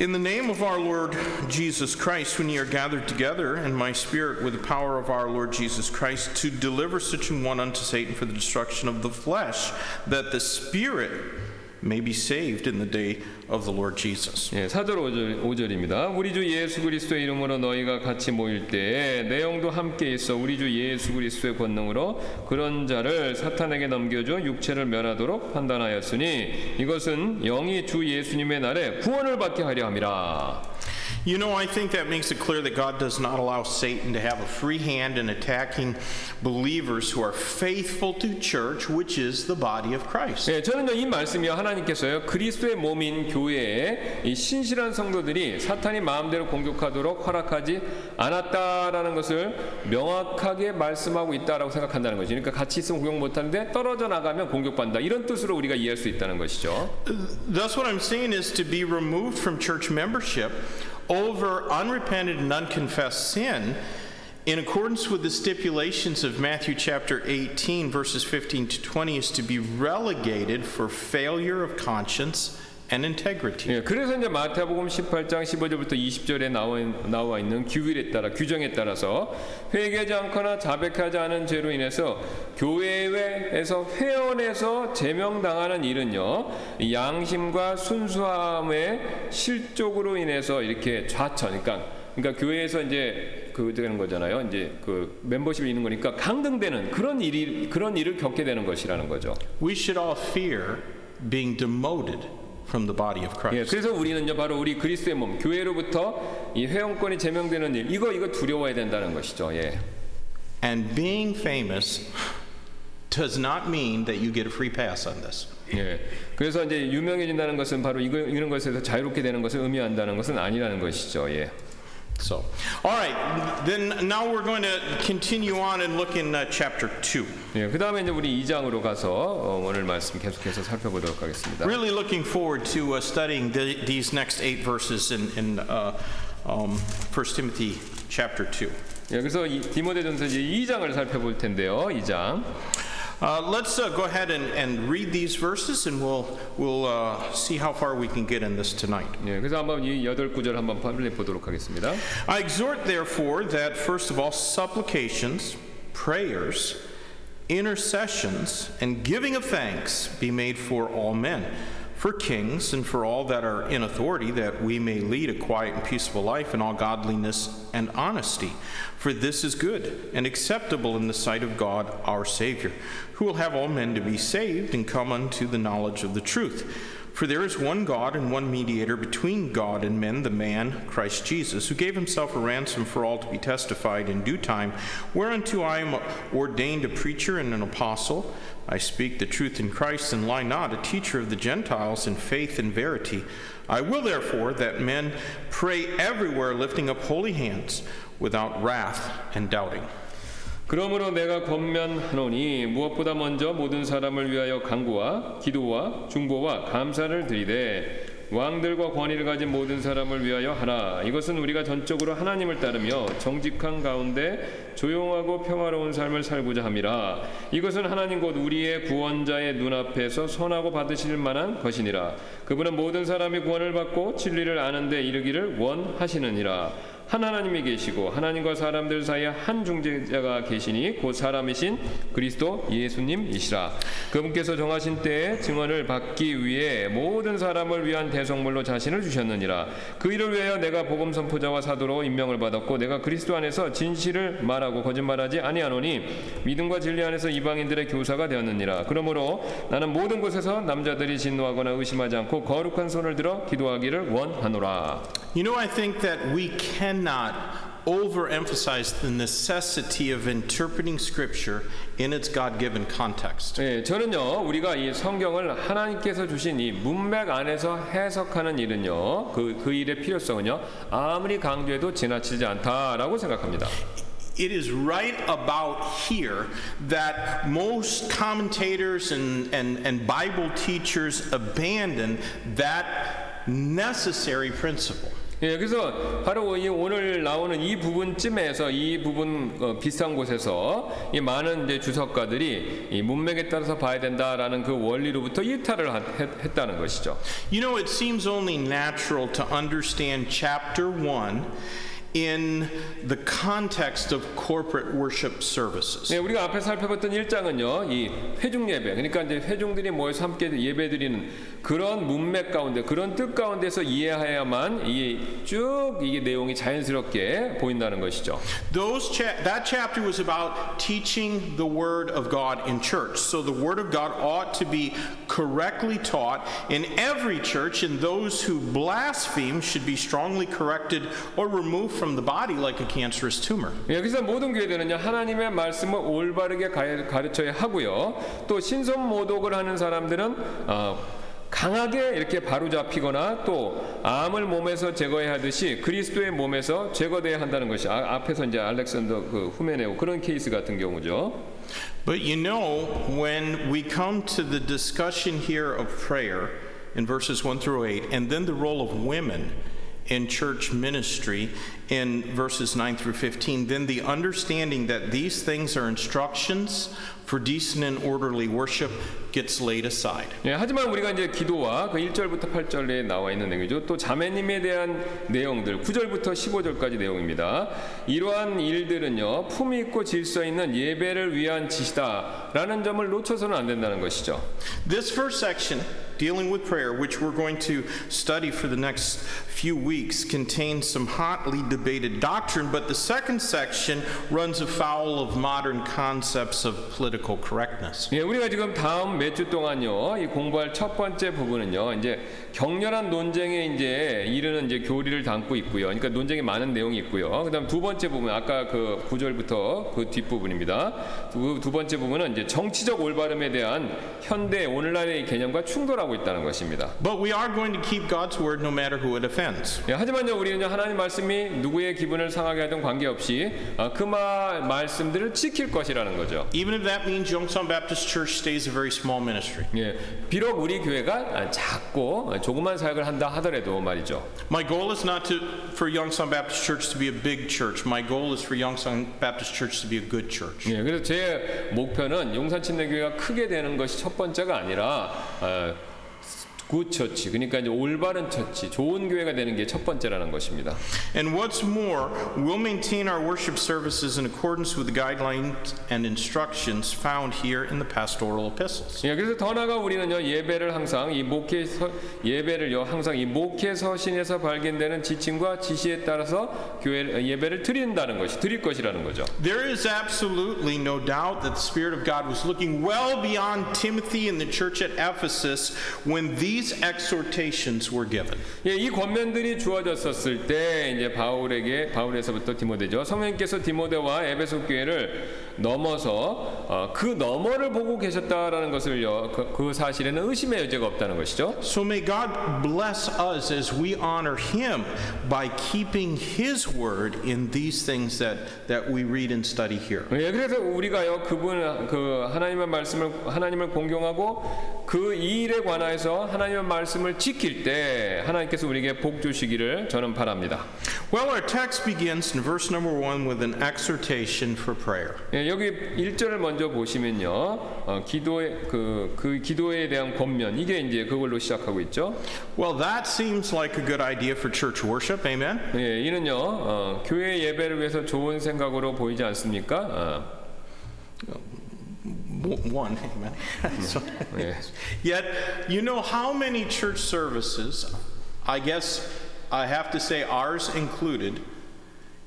in the name of our Lord Jesus Christ, when ye are gathered together, and my spirit with the power of our Lord Jesus Christ, to deliver such an one unto Satan for the destruction of the flesh, that the spirit may be saved in the day of the Lord Jesus. 예, 4절 5절, 5절입니다. 우리 주 예수 그리스도의 이름으로 너희가 같이 모일 때 내용도 함께 있어 우리 주 예수 그리스도의 권능으로 그런 자를 사탄에게 넘겨줘 육체를 멸하도록 판단하였으니 이것은 영이 주 예수님의 날에 구원을 받게 하려 함이라. You know, I think that makes it clear that God does not allow Satan to have a free hand in attacking believers who are faithful to church, which is the body of Christ. 예, 저는요 이 말씀이요 하나님께서요 그리스도의 몸인 교회에 이 신실한 성도들이 사탄이 마음대로 공격하도록 허락하지 않았다라는 것을 명확하게 말씀하고 있다라고 생각한다는 거죠. 그러니까 같이 있으면 공격 못하는데 떨어져 나가면 공격받는다 이런 뜻으로 우리가 이해할 수 있다는 것이죠. Thus, what I'm saying is to be removed from church membership over unrepented and unconfessed sin in accordance with the stipulations of Matthew chapter 18, verses 15 to 20, is to be relegated for failure of conscience and integrity. 예, 그래서 이제 마태복음 18장 15절부터 20절에 나와, 나와 있는 규율에 따라 규정에 따라서 회개하지 않거나 자백하지 않은 죄로 인해서 교회에서 회원에서 제명당하는 일은요 이 양심과 순수함의 실족으로 인해서 이렇게 좌천, 그러니까 그러니까 교회에서 이제 그 되는 거잖아요. 이제 그 멤버십이 있는 거니까 강등되는 그런 일이 그런 일을 겪게 되는 것이라는 거죠. We should all fear being demoted from the body of 예, Christ. 그래서 우리는요 바로 우리 그리스도의 몸 교회로부터 이 회원권이 제명되는 일 이거 이거 두려워야 된다는 것이죠. 예. And being famous does not mean that you get a free pass on this. 예. 그래서 이제 유명해진다는 것은 바로 이거 이런 것에서 자유롭게 되는 것을 의미한다는 것은 아니라는 것이죠. 예. So, all right, then now we're going to continue on and look in uh, chapter 2. 예. 그다음에 이제 우리 2장으로 가서 어, 오늘 말씀 계속해서 살펴보도록 하겠습니다. Really looking forward to uh, studying the, these next eight verses in, in uh, um, 1 Timothy chapter 2. 예. 그래서 이 디모데전서 이제 2장을 살펴볼 텐데요. 2장. Uh, let's uh, go ahead and, and read these verses and we'll, we'll uh, see how far we can get in this tonight. 예. 그래서 한번 이 여덟 구절 한번 빨리 보도록 하겠습니다. I exhort, therefore, that first of all, supplications, prayers, intercessions, and giving of thanks be made for all men, for kings, and for all that are in authority, that we may lead a quiet and peaceful life in all godliness and honesty. For this is good and acceptable in the sight of God our Savior, who will have all men to be saved and come unto the knowledge of the truth. For there is one God and one mediator between God and men, the man, Christ Jesus, who gave himself a ransom for all to be testified in due time, whereunto I am ordained a preacher and an apostle. I speak the truth in Christ and lie not, a teacher of the Gentiles in faith and verity. I will therefore that men pray everywhere, lifting up holy hands, without wrath and doubting. 그러므로 내가 권면하노니 무엇보다 먼저 모든 사람을 위하여 간구와 기도와 중보와 감사를 드리되 왕들과 권위를 가진 모든 사람을 위하여 하라. 이것은 우리가 전적으로 하나님을 따르며 정직한 가운데 조용하고 평화로운 삶을 살고자 함이라. 이것은 하나님 곧 우리의 구원자의 눈앞에서 선하고 받으실 만한 것이니라. 그분은 모든 사람이 구원을 받고 진리를 아는데 이르기를 원하시느니라. 한 하나님이 계시고 하나님과 사람들 사이에 한 중재자가 계시니 곧 사람이신 그리스도 예수님이시라. 그분께서 정하신 때에 증언을 받기 위해 모든 사람을 위한 대성물로 자신을 주셨느니라. 그 일을 위하여 내가 복음 선포자와 사도로 임명을 받았고 내가 그리스도 안에서 진실을 말하고 거짓말하지 아니하노니 믿음과 진리 안에서 이방인들의 교사가 되었느니라. 그러므로 나는 모든 곳에서 남자들이 진노하거나 의심하지 않고 거룩한 손을 들어 기도하기를 원하노라. You know, I think that we cannot overemphasize the necessity of interpreting Scripture in its God given context. 네, 저는요 우리가 이 성경을 하나님께서 주신 이 문맥 안에서 해석하는 일은요 그, 그 일의 필요성은요 아무리 강조해도 지나치지 않다라고 생각합니다. It is right about here that most commentators and, and, and Bible teachers abandon that necessary principle. 예, 그래서 바로 이 오늘 나오는 이 부분쯤에서 이 부분 어, 비슷한 곳에서 이 많은 이제 주석가들이 이 문맥에 따라서 봐야 된다라는 그 원리로부터 이탈을 한- 했, 했다는 것이죠. You know, it seems only natural to understand chapter 1 in the context of corporate worship services. 네, 우리가 앞에 살펴봤던 일장은요, 이 회중 예배, 그러니까 이제 회중들이 모여서 함께 예배드리는 그런 문맥 가운데, 그런 뜻 가운데서 이해해야만 이쭉 이게 내용이 자연스럽게 보인다는 것이죠. Those cha- that chapter was about teaching the word of God in church. So the word of God ought to be correctly taught in every church, and those who blaspheme should be strongly corrected or removed from the body like a cancerous tumor. 여기서 모든 교회들은요 하나님의 말씀을 올바르게 가- 가르쳐야 하고요 또 신선 모독을 하는 사람들은 어, 강하게 이렇게 바로잡히거나 또 암을 몸에서 제거해야 하듯이 그리스도의 몸에서 제거돼야 한다는 것이 아, 앞에서 이제 알렉산더 그 후메네오 그런 케이스 같은 경우죠. But you know, when we come to the discussion here of prayer in verses 1 through 8, and then the role of women in church ministry in verses 9 through 15, then the understanding that these things are instructions for decent and orderly worship gets laid aside. 예, 하지만 우리가 이제 기도와 그 1절부터 8절에 나와 있는 내용이죠. 또 자매님에 대한 내용들 9절부터 15절까지 내용입니다. 이러한 일들은요. 품위 있고 질서 있는 예배를 위한 지시다라는 점을 놓쳐서는 안 된다는 것이죠. This first section, dealing with prayer, which we're going to study for the next few weeks, contains some hotly debated doctrine, but the second section runs afoul of modern concepts of political correctness. 예, 우리가 지금 다음 몇 주 동안요, 이 공부할 첫 번째 부분은요, 이제 격렬한 논쟁에 이제 이르는 이제 교리를 담고 있고요. 그러니까 논쟁이 많은 내용이 있고요. 그다음 두 번째 부분, 아까 그 9절부터 그 뒷부분입니다. 두, 두 번째 부분은 이제 정치적 올바름에 대한 현대 오늘날의 개념과 충돌하고 있다는 것입니다. But we are going to keep God's word no matter who it offends. 예, 하지만요, 우리는 하나님 말씀이 누구의 기분을 상하게 하든 관계없이 아, 그 말, 말씀들을 지킬 것이라는 거죠. Even if that means Yongsan Baptist Church stays a very small ministry. 예, 비록 우리 교회가 아, 작고 조그만 사역을 한다 하더라도 말이죠. My goal is not to, for Yongsan Baptist Church to be a big church. My goal is for Yongsan Baptist Church to be a good church. 예, 그래서 제 목표는 용산 침례교회가 크게 되는 것이 첫 번째가 아니라 어, 굿 처치, 그러니까 이제 올바른 처치, 좋은 교회가 되는 게 첫 번째라는 것입니다. And what's more, we'll maintain our worship services in accordance with the guidelines and instructions found here in the pastoral epistles. 예, 그래서 더 나아가 우리는요 예배를 항상 이 목회 서, 예배를요 항상 이 목회 서신에서 발견되는 지침과 지시에 따라서 교회 예배를 드린다는 것이 드릴 것이라는 거죠. There is absolutely no doubt that the Spirit of God was looking well beyond Timothy and the church at Ephesus when these these exhortations were given, 예, 이 권면들이 주어졌었을 때 이제 바울에게 바울에서부터 디모데죠. 성령님께서 디모데와 에베소 교회를 넘어서 어, 그 너머를 보고 계셨다라는 것을요. 그, 그 사실에는 의심의 여지가 없다는 것이죠. So may God bless us as we honor Him by keeping His word in these things that, that we read and study here. 예, 그래서 우리가요 그분 그 하나님의 말씀을 하나님을 공경하고 그 이 일에 관하여서 하나님의 말씀을 지킬 때 하나님께서 우리에게 복 주시기를 저는 바랍니다. Well, our text begins in verse number one with an exhortation for prayer. 예, 여기 1절을 먼저 보시면요. 어, 기도의 그, 그 기도에 대한 권면 이게 이제 그걸로 시작하고 있죠. Well, that seems like a good idea for church worship, amen? 예, 이는요. 어, 교회 예배를 위해서 좋은 생각으로 보이지 않습니까? 어, One, amen. So- 예. Yet, you know how many church services, I guess I have to say ours included,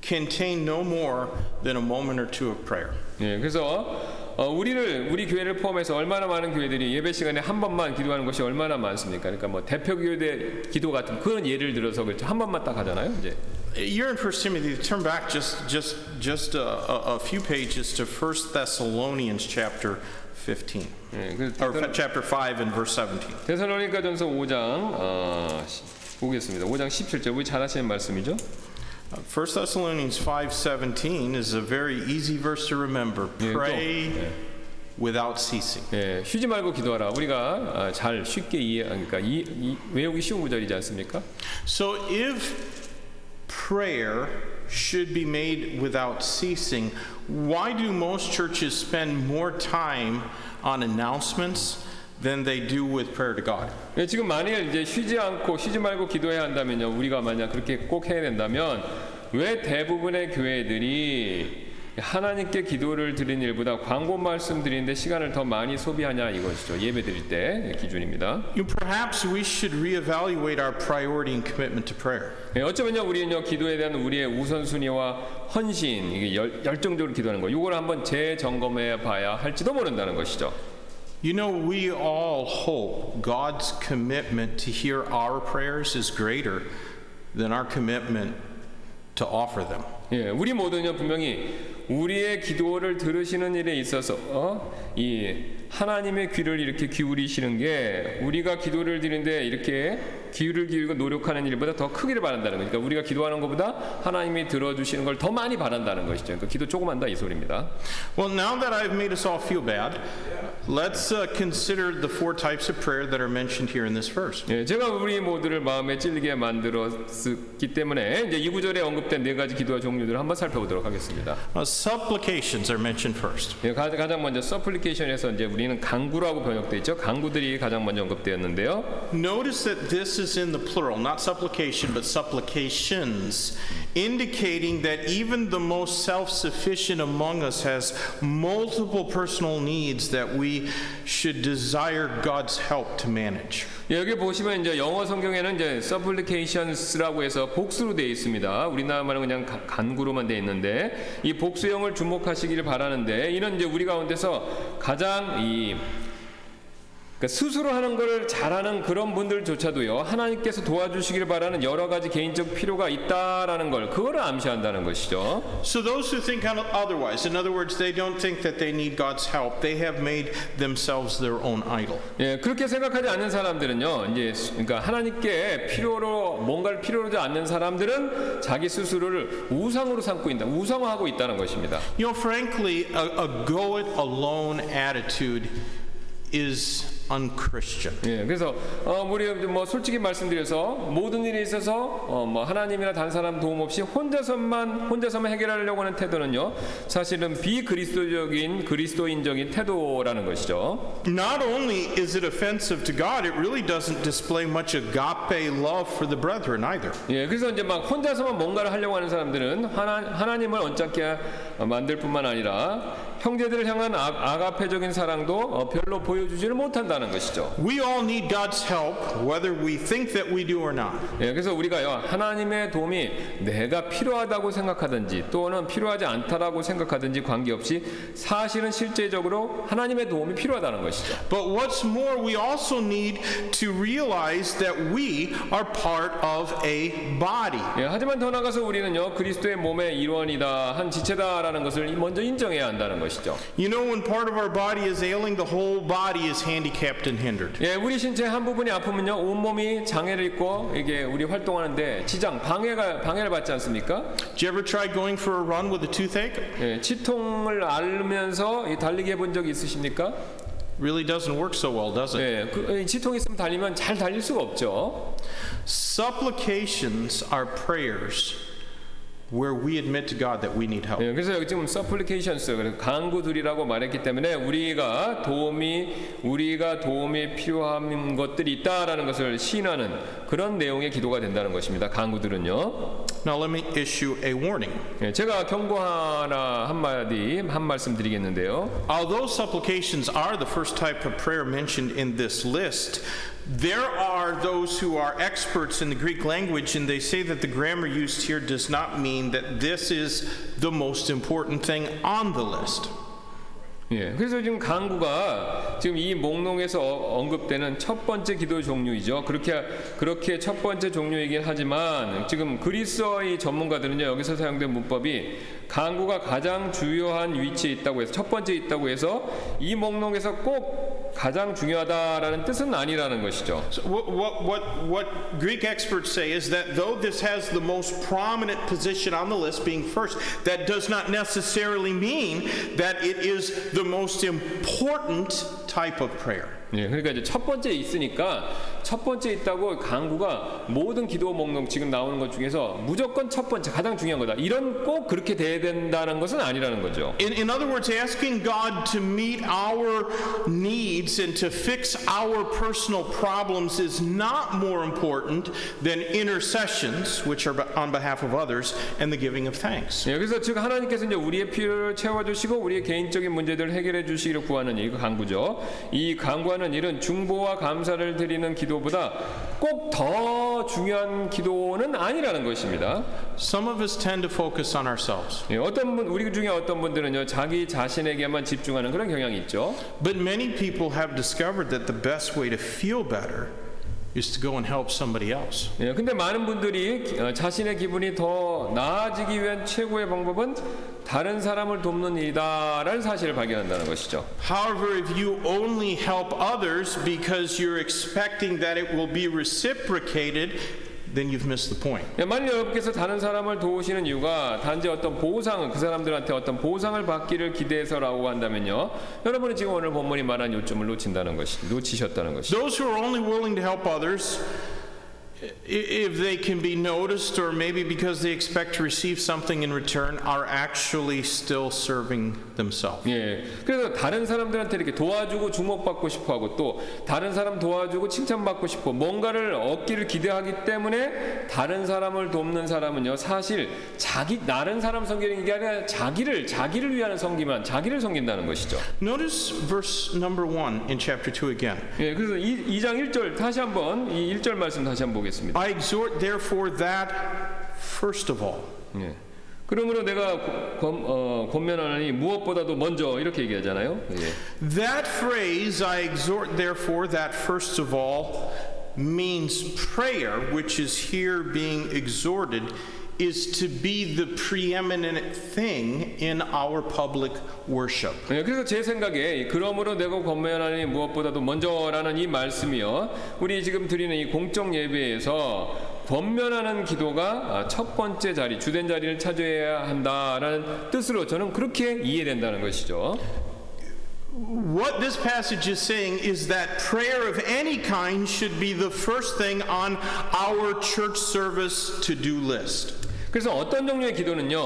contain no more than a moment or two of prayer. 예, 그래서 어, 우리를 우리 교회를 포함해서 얼마나 많은 교회들이 예배 시간에 한 번만 기도하는 것이 얼마나 많습니까? 그러니까 뭐 대표 교회 기도 같은 그런 예를 들어서 그렇죠. 한 번만 딱 하잖아요. 이제 You're in 1 Timothy. Turn back just just just a, a, a few pages to 1 Thessalonians chapter 15, 예, 그 or chapter 5 and verse 17. 데살로니가전서 5장 어, 시- 보겠습니다. 5장 17절 우리 잘 아시는 말씀이죠. 1 Thessalonians 5:17 is a very easy verse to remember. 예, 또, Pray 예. without ceasing. 예, 쉬지 말고 기도하라. 우리가 아, 잘 쉽게 이해, 그러니까 이, 이, 외우기 쉬운 구절이지 않습니까? So if prayer should be made without ceasing, why do most churches spend more time on announcements than they do with prayer to God? 예, 지금 만일 이제 쉬지 않고 쉬지 말고 기도해야 한다면요. 우리가 만약 그렇게 꼭 해야 된다면 왜 대부분의 교회들이 하나님께 기도를 드리는 일보다 광고 말씀 드리는데 시간을 더 많이 소비하냐 이것이죠. 예배 드릴 때 기준입니다. Perhaps we should reevaluate our priority and commitment to prayer. 예, 어쩌면요 우리는요 기도에 대한 우리의 우선순위와 헌신 이게 열, 열정적으로 기도하는 거 이걸 한번 재점검해 봐야 할지도 모른다는 것이죠. You know, we all hope God's commitment to hear our prayers is greater than our commitment to offer them. 예, 우리 모두는요 분명히 우리의 기도를 들으시는 일에 있어서 어? 이 하나님의 귀를 이렇게 기울이시는 게 우리가 기도를 드리는데 이렇게 귀를 기울이고 노력하는 일보다 더 크기를 바란다는 거니까 우리가 기도하는 것보다 하나님이 들어주시는 걸 더 많이 바란다는 것이죠. 그러니까 기도 조금만 더이 소리입니다. Well, now that I've made us all feel bad, let's uh, consider the four types of prayer that are mentioned here in this verse. 예, 제가 우리 모두를 마음에 찔리게 만들었기 때문에 이제 이 구절에 언급된 네 가지 기도와 종류들을 한번 살펴보도록 하겠습니다. Uh, supplications are mentioned first. 예, 가- 가장 먼저 서플리케이션에서 이제 우리는 강구라고 번역돼 있죠. 강구들이 가장 먼저 언급되었는데요. Notice that this is in the plural, not supplication, but supplications, indicating that even the most self sufficient among us has multiple personal needs that we should desire God's help to manage. 예, 여기 보시면 이제 영어 성경에는 이제 supplications라고 해서 복수로 되어 있습니다. 우리나라 말은 그냥 가- 간구로만 되어 있는데 이 복수형을 주목하시기를 바라는데 이는 이제 우리 가운데서 가장 이 그러니까 스스로 하는 걸 잘하는 그런 분들조차도요 하나님께서 도와주시기를 바라는 여러 가지 개인적 필요가 있다라는 걸 그거를 암시한다는 것이죠. So, those who think otherwise, in other words, they don't think that they need God's help, they have made themselves their own idol. 예, 그렇게 생각하지 않는 사람들은요, 이제 수- 그러니까 하나님께 필요로 뭔가를 필요로 하지 않는 사람들은 자기 스스로를 우상으로 삼고 있다, 우상화하고 있다는 것입니다. You know, frankly, a, a go it alone attitude is unchristian. 예, 그래서 어, 우리 뭐 솔직히 말씀드려서 모든 일에 있어서 어, 뭐 하나님이나 다른 사람 도움 없이 혼자서만 혼자서만 해결하려고 하는 태도는요, 사실은 비그리스도적인 그리스도인적인 태도라는 것이죠. Not only is it offensive to God, it really doesn't display much agape love for the brethren either. 예, 그래서 이제 막 혼자서만 뭔가를 하려고 하는 사람들은 하나, 하나님을 언짢게 만들 뿐만 아니라 형제들을 향한 아, 아가페적인 사랑도 어, 별로 보여주지를 못한다는 것이죠. We all need God's help, whether we think that we do or not. 예, 그래서 우리가요 하나님의 도움이 내가 필요하다고 생각하든지 또는 필요하지 않다라고 생각하든지 관계없이 사실은 실제적으로 하나님의 도움이 필요하다는 것이죠. But what's more, we also need to realize that we are part of a body. 예, 하지만 더 나가서 우리는요 그리스도의 몸의 일원이다 한 지체다라는 것을 먼저 인정해야 한다는 것이죠. You know, when part of our body is ailing, the whole body is handicapped and hindered. 예, 우리 신체 한 부분이 아프면요 온 몸이 장애를 입고 이게 우리 활동하는데 지장 방해가 방해를 받지 않습니까? Did you ever try going for a run with a toothache? 예, 치통을 앓으면서 이 달리기 해본 적 있으십니까? Really doesn't work so well, does it? 예, 그, 이 치통 있으면 달리면 잘 달릴 수가 없죠. Supplications are prayers where we admit to God that we need help. 예, 그래서 여기 지금 supplications 그래서 간구들이라고 말했기 때문에 우리가 도움이 우리가 도움이 필요한 것들이 있다라는 것을 시인하는 그런 내용의 기도가 된다는 것입니다. 간구들은요. Now, let me issue a warning. 예, 제가 경고 하나 한 마디 한 말씀 드리겠는데요. Although supplications are the first type of prayer mentioned in this list, there are those who are experts in the Greek language and they say that the grammar used here does not mean that this is the most important thing on the list. 예, 그래서 지금 간구가 지금 이 목록에서 어- 언급되는 첫 번째 기도 종류이죠. 그렇게 그렇게 첫 번째 종류이긴 하지만 지금 그리스어의 전문가들은요 여기서 사용된 문법이 간구가 가장 주요한 위치에 있다고 해서 첫 번째 있다고 해서 이 목록에서 꼭 가장 중요하다라는 뜻은 아니라는 것이죠. So what, what, what, what Greek experts say is that though this has the most prominent position on the list, being first, that does not necessarily mean that it is the most important type of prayer. 예, 그러니까 이제 첫 번째 있으니까 첫 번째 있다고 강구가 모든 기도 목록 지금 나오는 것 중에서 무조건 첫 번째 가장 중요한 거다. 이런 꼭 그렇게 돼야 된다는 것은 아니라는 거죠. In, in other words, asking God to meet our needs and to fix our personal problems is not more important than intercessions, which are on behalf of others, and the giving of thanks. 예, 그래서 즉 하나님께서 이제 우리의 필요를 채워주시고 우리의 개인적인 문제들을 해결해 주시기를 구하는 이 강구죠. 이 강구하는 일은 중보와 감사를 드리는 기도보다 꼭 더 중요한 기도는 아니라는 것입니다. Some of us tend to focus on ourselves, 예, 어떤 분 우리 중에 어떤 분들은요 자기 자신에게만 집중하는 그런 경향이 있죠. but many people have discovered that the best way to feel better is to go and help somebody else. 예, 근데 많은 분들이 기- 어, 자신의 기분이 더 나아지기 위한 최고의 방법은 다른 사람을 돕는 일이다라는 사실을 발견한다는 것이죠. However, if you only help others because you're expecting that it will be reciprocated, then you've missed the point. 예, 만일 여러분께서 다른 사람을 도우시는 이유가 단지 어떤 보상을 그 사람들한테 어떤 보상을 받기를 기대해서라고 한다면요, 여러분은 지금 오늘 본문이 말한 요점을 놓친다는 것이 놓치셨다는 것이죠. Those who are only willing to help others, if they can be noticed or maybe because they expect to receive something in return, are actually still serving themselves. 예, 그래서 다른 사람들한테 이렇게 도와주고 주목받고 싶어 하고 또 다른 사람 도와주고 칭찬받고 싶어 뭔가를 얻기를 기대하기 때문에 다른 사람을 돕는 사람은요 사실 자기 다른 사람 섬기는 게 아니라 자기를 자기를 위한 섬기만 자기를 섬긴다는 것이죠. Notice verse number one in chapter 2 again. 예, 그래서 이, 2장 1절 다시 한번 이 1절 말씀 다시 한번 보겠습니다. I exhort, therefore, that first of all. 예. 그러므로 내가 권, 어, 권면하니 무엇보다도 먼저 이렇게 얘기하잖아요. 예. That phrase, I exhort, therefore, that first of all, means prayer, which is here being exhorted, is to be the preeminent thing in our public worship. 네, 그래서 제 생각에 이 그러므로 내가 권면하니 무엇보다도 먼저라는 이 말씀이요. 우리 지금 드리는 이 공적 예배에서 권면하는 기도가 아, 첫 번째 자리, 주된 자리를 차지해야 한다라는 뜻으로 저는 그렇게 이해된다는 것이죠. What this passage is saying is that prayer of any kind should be the first thing on our church service to do list. 그래서 어떤 종류의 기도는요,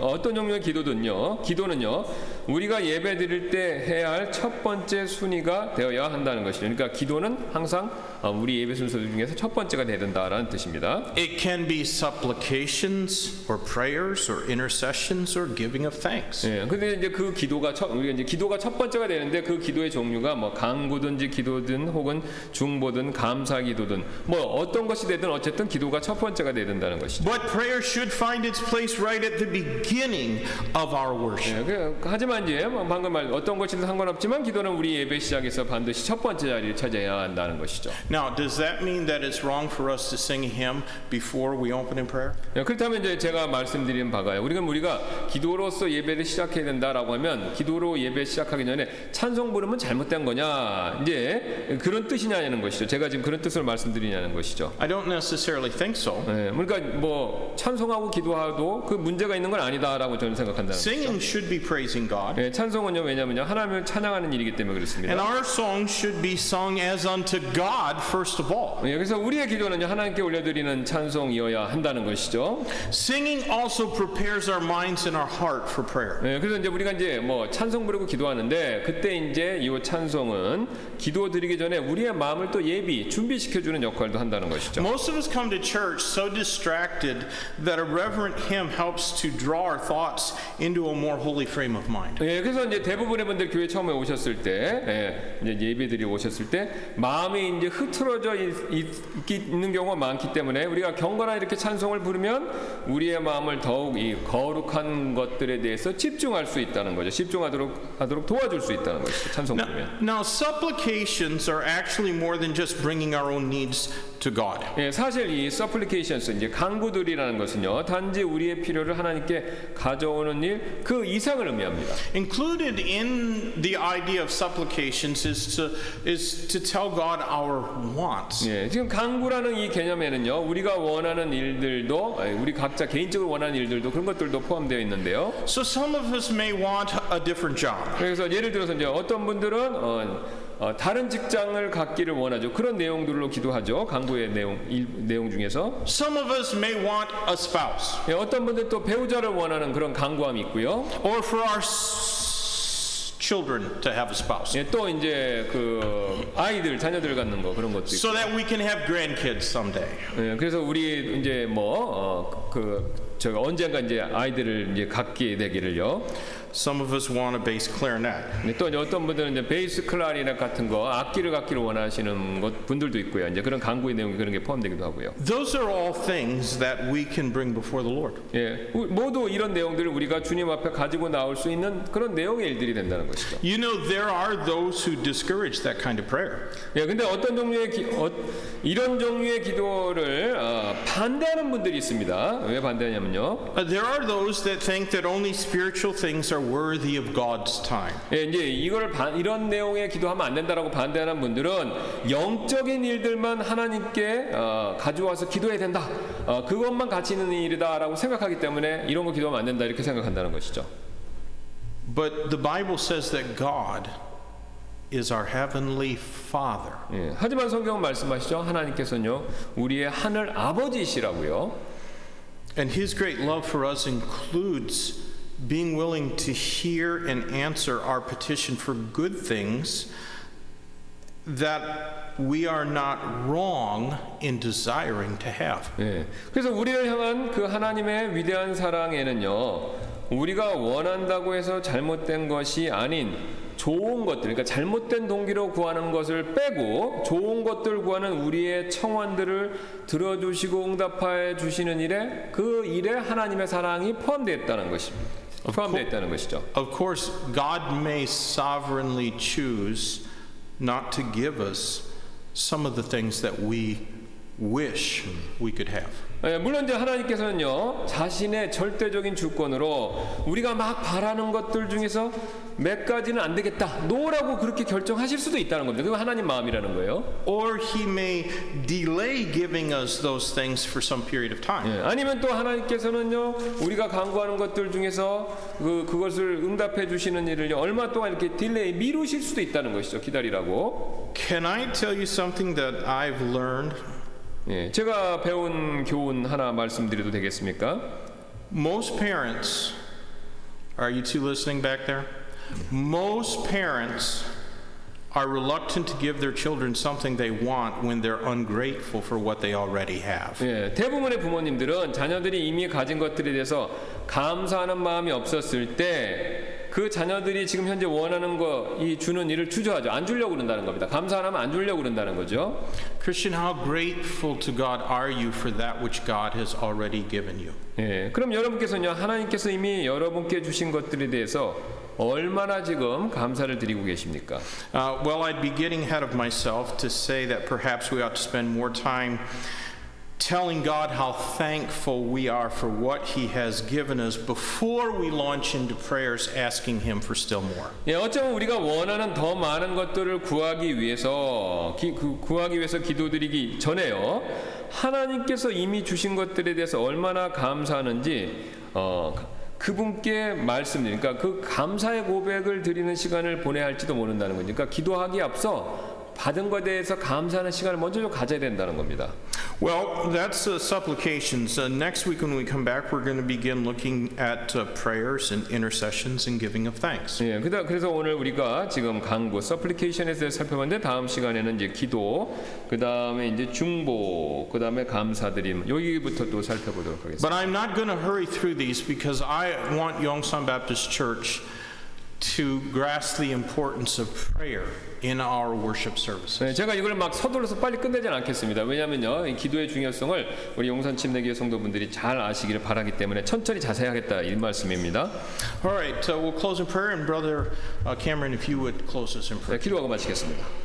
어떤 종류의 기도든요, 기도는요, 우리가 예배 드릴 때 해야 할 첫 번째 순위가 되어야 한다는 것이죠. 그러니까 기도는 항상 어, 우리 예배 순서 중에서 첫 번째가 되야 된다라는 뜻입니다. It can be supplications or prayers or intercessions or giving of thanks. 예. 근데 이제 그 기도가 첫 우리가 이제 기도가 첫 번째가 되는데 그 기도의 종류가 뭐 강구든지 기도든 혹은 중보든 감사 기도든 뭐 어떤 것이 되든 어쨌든 기도가 첫 번째가 돼야 된다는 것이죠. But prayer should find its place right at the beginning of our worship. 예, 그, 하지만 이제 뭐 방금 말 어떤 것이든 상관없지만 기도는 우리 예배 시작에서 반드시 첫 번째 자리를 차지해야 한다는 것이죠. Now, does that mean that it's wrong for us to sing a hymn before we open in prayer? 예, 그렇다면 이제 제가 말씀드린 바가요. 우리가 우리가 기도로서 예배를 시작해야 된다라고 하면 기도로 예배 시작하기 전에 찬송 부르면 잘못된 거냐 이제 그런 뜻이냐는 것이죠. 제가 지금 그런 뜻을 말씀드리냐는 것이죠. I don't necessarily think so. 예, 그러니까 뭐 찬송하고 기도하도 그 문제가 있는 건 아니다라고 저는 생각한다는 거죠. Singing should be praising God, 예, 찬송은요 왜냐면요 하나님을 찬양하는 일이기 때문에 그렇습니다. and our songs should be sung as unto God first of all. 예, 그래서 우리의 기도는요 하나님께 올려드리는 찬송이어야 한다는 것이죠. Singing also prepares our minds and our heart for prayer. 예, 그래서 이제 우리가 이제 뭐 찬송 부르고 기도하는데 그때 이제 이 찬송은 기도 드리기 전에 우리의 마음을 또 예비 준비시켜 주는 역할도 한다는 것이죠. Most of us come to church so distracted that a reverent hymn helps to draw our thoughts into a more holy frame of mind. 예, 그래서 이제 대부분의 분들 교회 처음에 오셨을 때, 예, 이제 예배드리 오셨을 때 마음이 이제 흐트러져 있, 있, 있는 경우가 많기 때문에 우리가 경건한 이렇게 찬송을 부르면 우리의 마음을 더욱 이 거룩한 것들에 대해서 집중할 수 있다는 거죠. 집중하도록 하도록 도와줄 수 있다는 것이죠. 찬송 Now, 부르면. now, supplications are actually more than just bringing our own needs to God. 예, 사실 이 supplications 이제 간구들이라는 것은요 단지 우리의 필요를 하나님께 가져오는 일 그 이상을 의미합니다. Included in the idea of supplications is to is to tell God our wants. 예, 지금 간구라는 이 개념에는요 우리가 원하는 일들도 예, 우리 각자 개인적으로 원하는 일들도 그런 것들도 포함되어 있는데요. So some of us may want a different job. 그래서 예를 들어서 이제 어떤 분들은 어, 어, 다른 직장을 갖기를 원하죠. 그런 내용들로 기도하죠. 간구의 내용 일, 내용 중에서 Some of us may want a spouse, 예, 어떤 분들 또 배우자를 원하는 그런 간구함이 있고요. or for our children to have a spouse, 예, 또 이제 그 아이들 자녀들 갖는 거 그런 것도 있고. so that we can have grandkids someday. 예, 그래서 우리 이제 뭐그 언젠가 이제 아이들을 이제 갖게 되기를요. Some of us want a bass clarinet. 네, 또 이제 어떤 분들은 이제 베이스 클라리넷 같은 거 악기를 갖기를 원하시는 것 분들도 있고요. 이제 그런 강구의 내용이 그런 게 포함되기도 하고요. Those are all things that we can bring before the Lord. 예, 우- 모두 이런 내용들을 우리가 주님 앞에 가지고 나올 수 있는 그런 내용의 일들이 된다는 것이죠. You know, there are those who discourage that kind of prayer. 예, 근데 어떤 종류의 기, 어, 이런 종류의 기도를 어, 반대하는 분들이 있습니다. 왜 반대하냐면요. Uh, there are those that think that only spiritual things are worthy of God's time. 예, 이제 이걸 반, 이런 내용의 기도하면 안 된다라고 반대하는 분들은 영적인 일들만 하나님께 어, 가져와서 기도해야 된다. 어, 그것만 가치 있는 일이다라고 생각하기 때문에 이런 거 기도하면 안 된다 이렇게 생각한다는 것이죠. But the Bible says that God is our heavenly Father. 예, 하지만 성경은 말씀하시죠. 하나님께서는요 우리의 하늘 아버지이시라고요. And His great love for us includes being willing to hear and answer our petition for good things that we are not wrong in desiring to have. 예, 그래서 우리를 향한 그 하나님의 위대한 사랑에는요 우리가 원한다고 해서 잘못된 것이 아닌 좋은 것들, 그러니까 잘못된 동기로 구하는 것을 빼고 좋은 것들 구하는 우리의 청원들을 들어주시고 응답해 주시는 일에 그 일에 하나님의 사랑이 포함되어 있다는 것입니다. 포함되어 있다는 것이죠. Of course, God may sovereignly choose not to give us some of the things that we wish we could have. 예, 물론 이제 하나님께서는요 자신의 절대적인 주권으로 우리가 막 바라는 것들 중에서 몇 가지는 안 되겠다 no라고 그렇게 결정하실 수도 있다는 겁니다. 그건 하나님 마음이라는 거예요. Or He may delay giving us those things for some period of time. 예, 아니면 또 하나님께서는요 우리가 간구하는 것들 중에서 그 그것을 응답해 주시는 일을 얼마 동안 이렇게 delay 미루실 수도 있다는 것이죠. 기다리라고. Can I tell you something that I've learned? 예, 제가 배운 교훈 하나 말씀드려도 되겠습니까? Most parents, are you two listening back there? Most parents are reluctant to give their children something they want when they're ungrateful for what they already have. 예, 대부분의 부모님들은 자녀들이 이미 가진 것들에 대해서 감사하는 마음이 없었을 때 그 자녀들이 지금 현재 원하는 거 이 주는 일을 주저하죠. 안 주려고 그런다는 겁니다. 감사 안 하면 안 주려고 그런다는 거죠. Christian, how grateful to God are you for that which God has already given you? 예, 그럼 여러분께서는요, 하나님께서 이미 여러분께 주신 것들에 대해서 얼마나 지금 감사를 드리고 계십니까? Uh, well, I'd be getting ahead of myself to say that perhaps we ought to spend more time telling God how thankful we are for what He has given us before we launch into prayers asking Him for still more. 예, 어쩌면 우리가 원하는 더 많은 것들을 구하기 위해서 기, 그, 구하기 위해서 기도드리기 전에요. 하나님께서 이미 주신 것들에 대해서 얼마나 감사하는지 어, 그분께 말씀드리니까 그 감사의 고백을 드리는 시간을 보내야 할지도 모른다는 거죠. 그러니까 기도하기 앞서 받은 것에 대해서 감사하는 시간을 먼저 좀 가져야 된다는 겁니다. Well, that's uh, supplications. Uh, next week, when we come back, we're going to begin looking at uh, prayers and intercessions and giving of thanks. 예, 그다- 그래서 오늘 우리가 지금 강구 서플리케이션에 대해서 살펴봤는데 다음 시간에는 이제 기도, 그 다음에 이제 중보, 그 다음에 감사드림 여기부터 또 살펴보도록 하겠습니다. But I'm not going to hurry through these because I want Yongsan Baptist Church To grasp the importance of prayer in our worship services. 네, 제가 이걸 막 서둘러서 빨리 끝내지는 않겠습니다. 왜냐하면요, 이 기도의 중요성을 우리 용산 침례교회 성도분들이 잘 아시기를 바라기 때문에 천천히 자세히 하겠다 이 말씀입니다. All right, uh, we'll close in prayer, and Brother uh, Cameron, if you would close us in 네, prayer. 기도하고 마치겠습니다.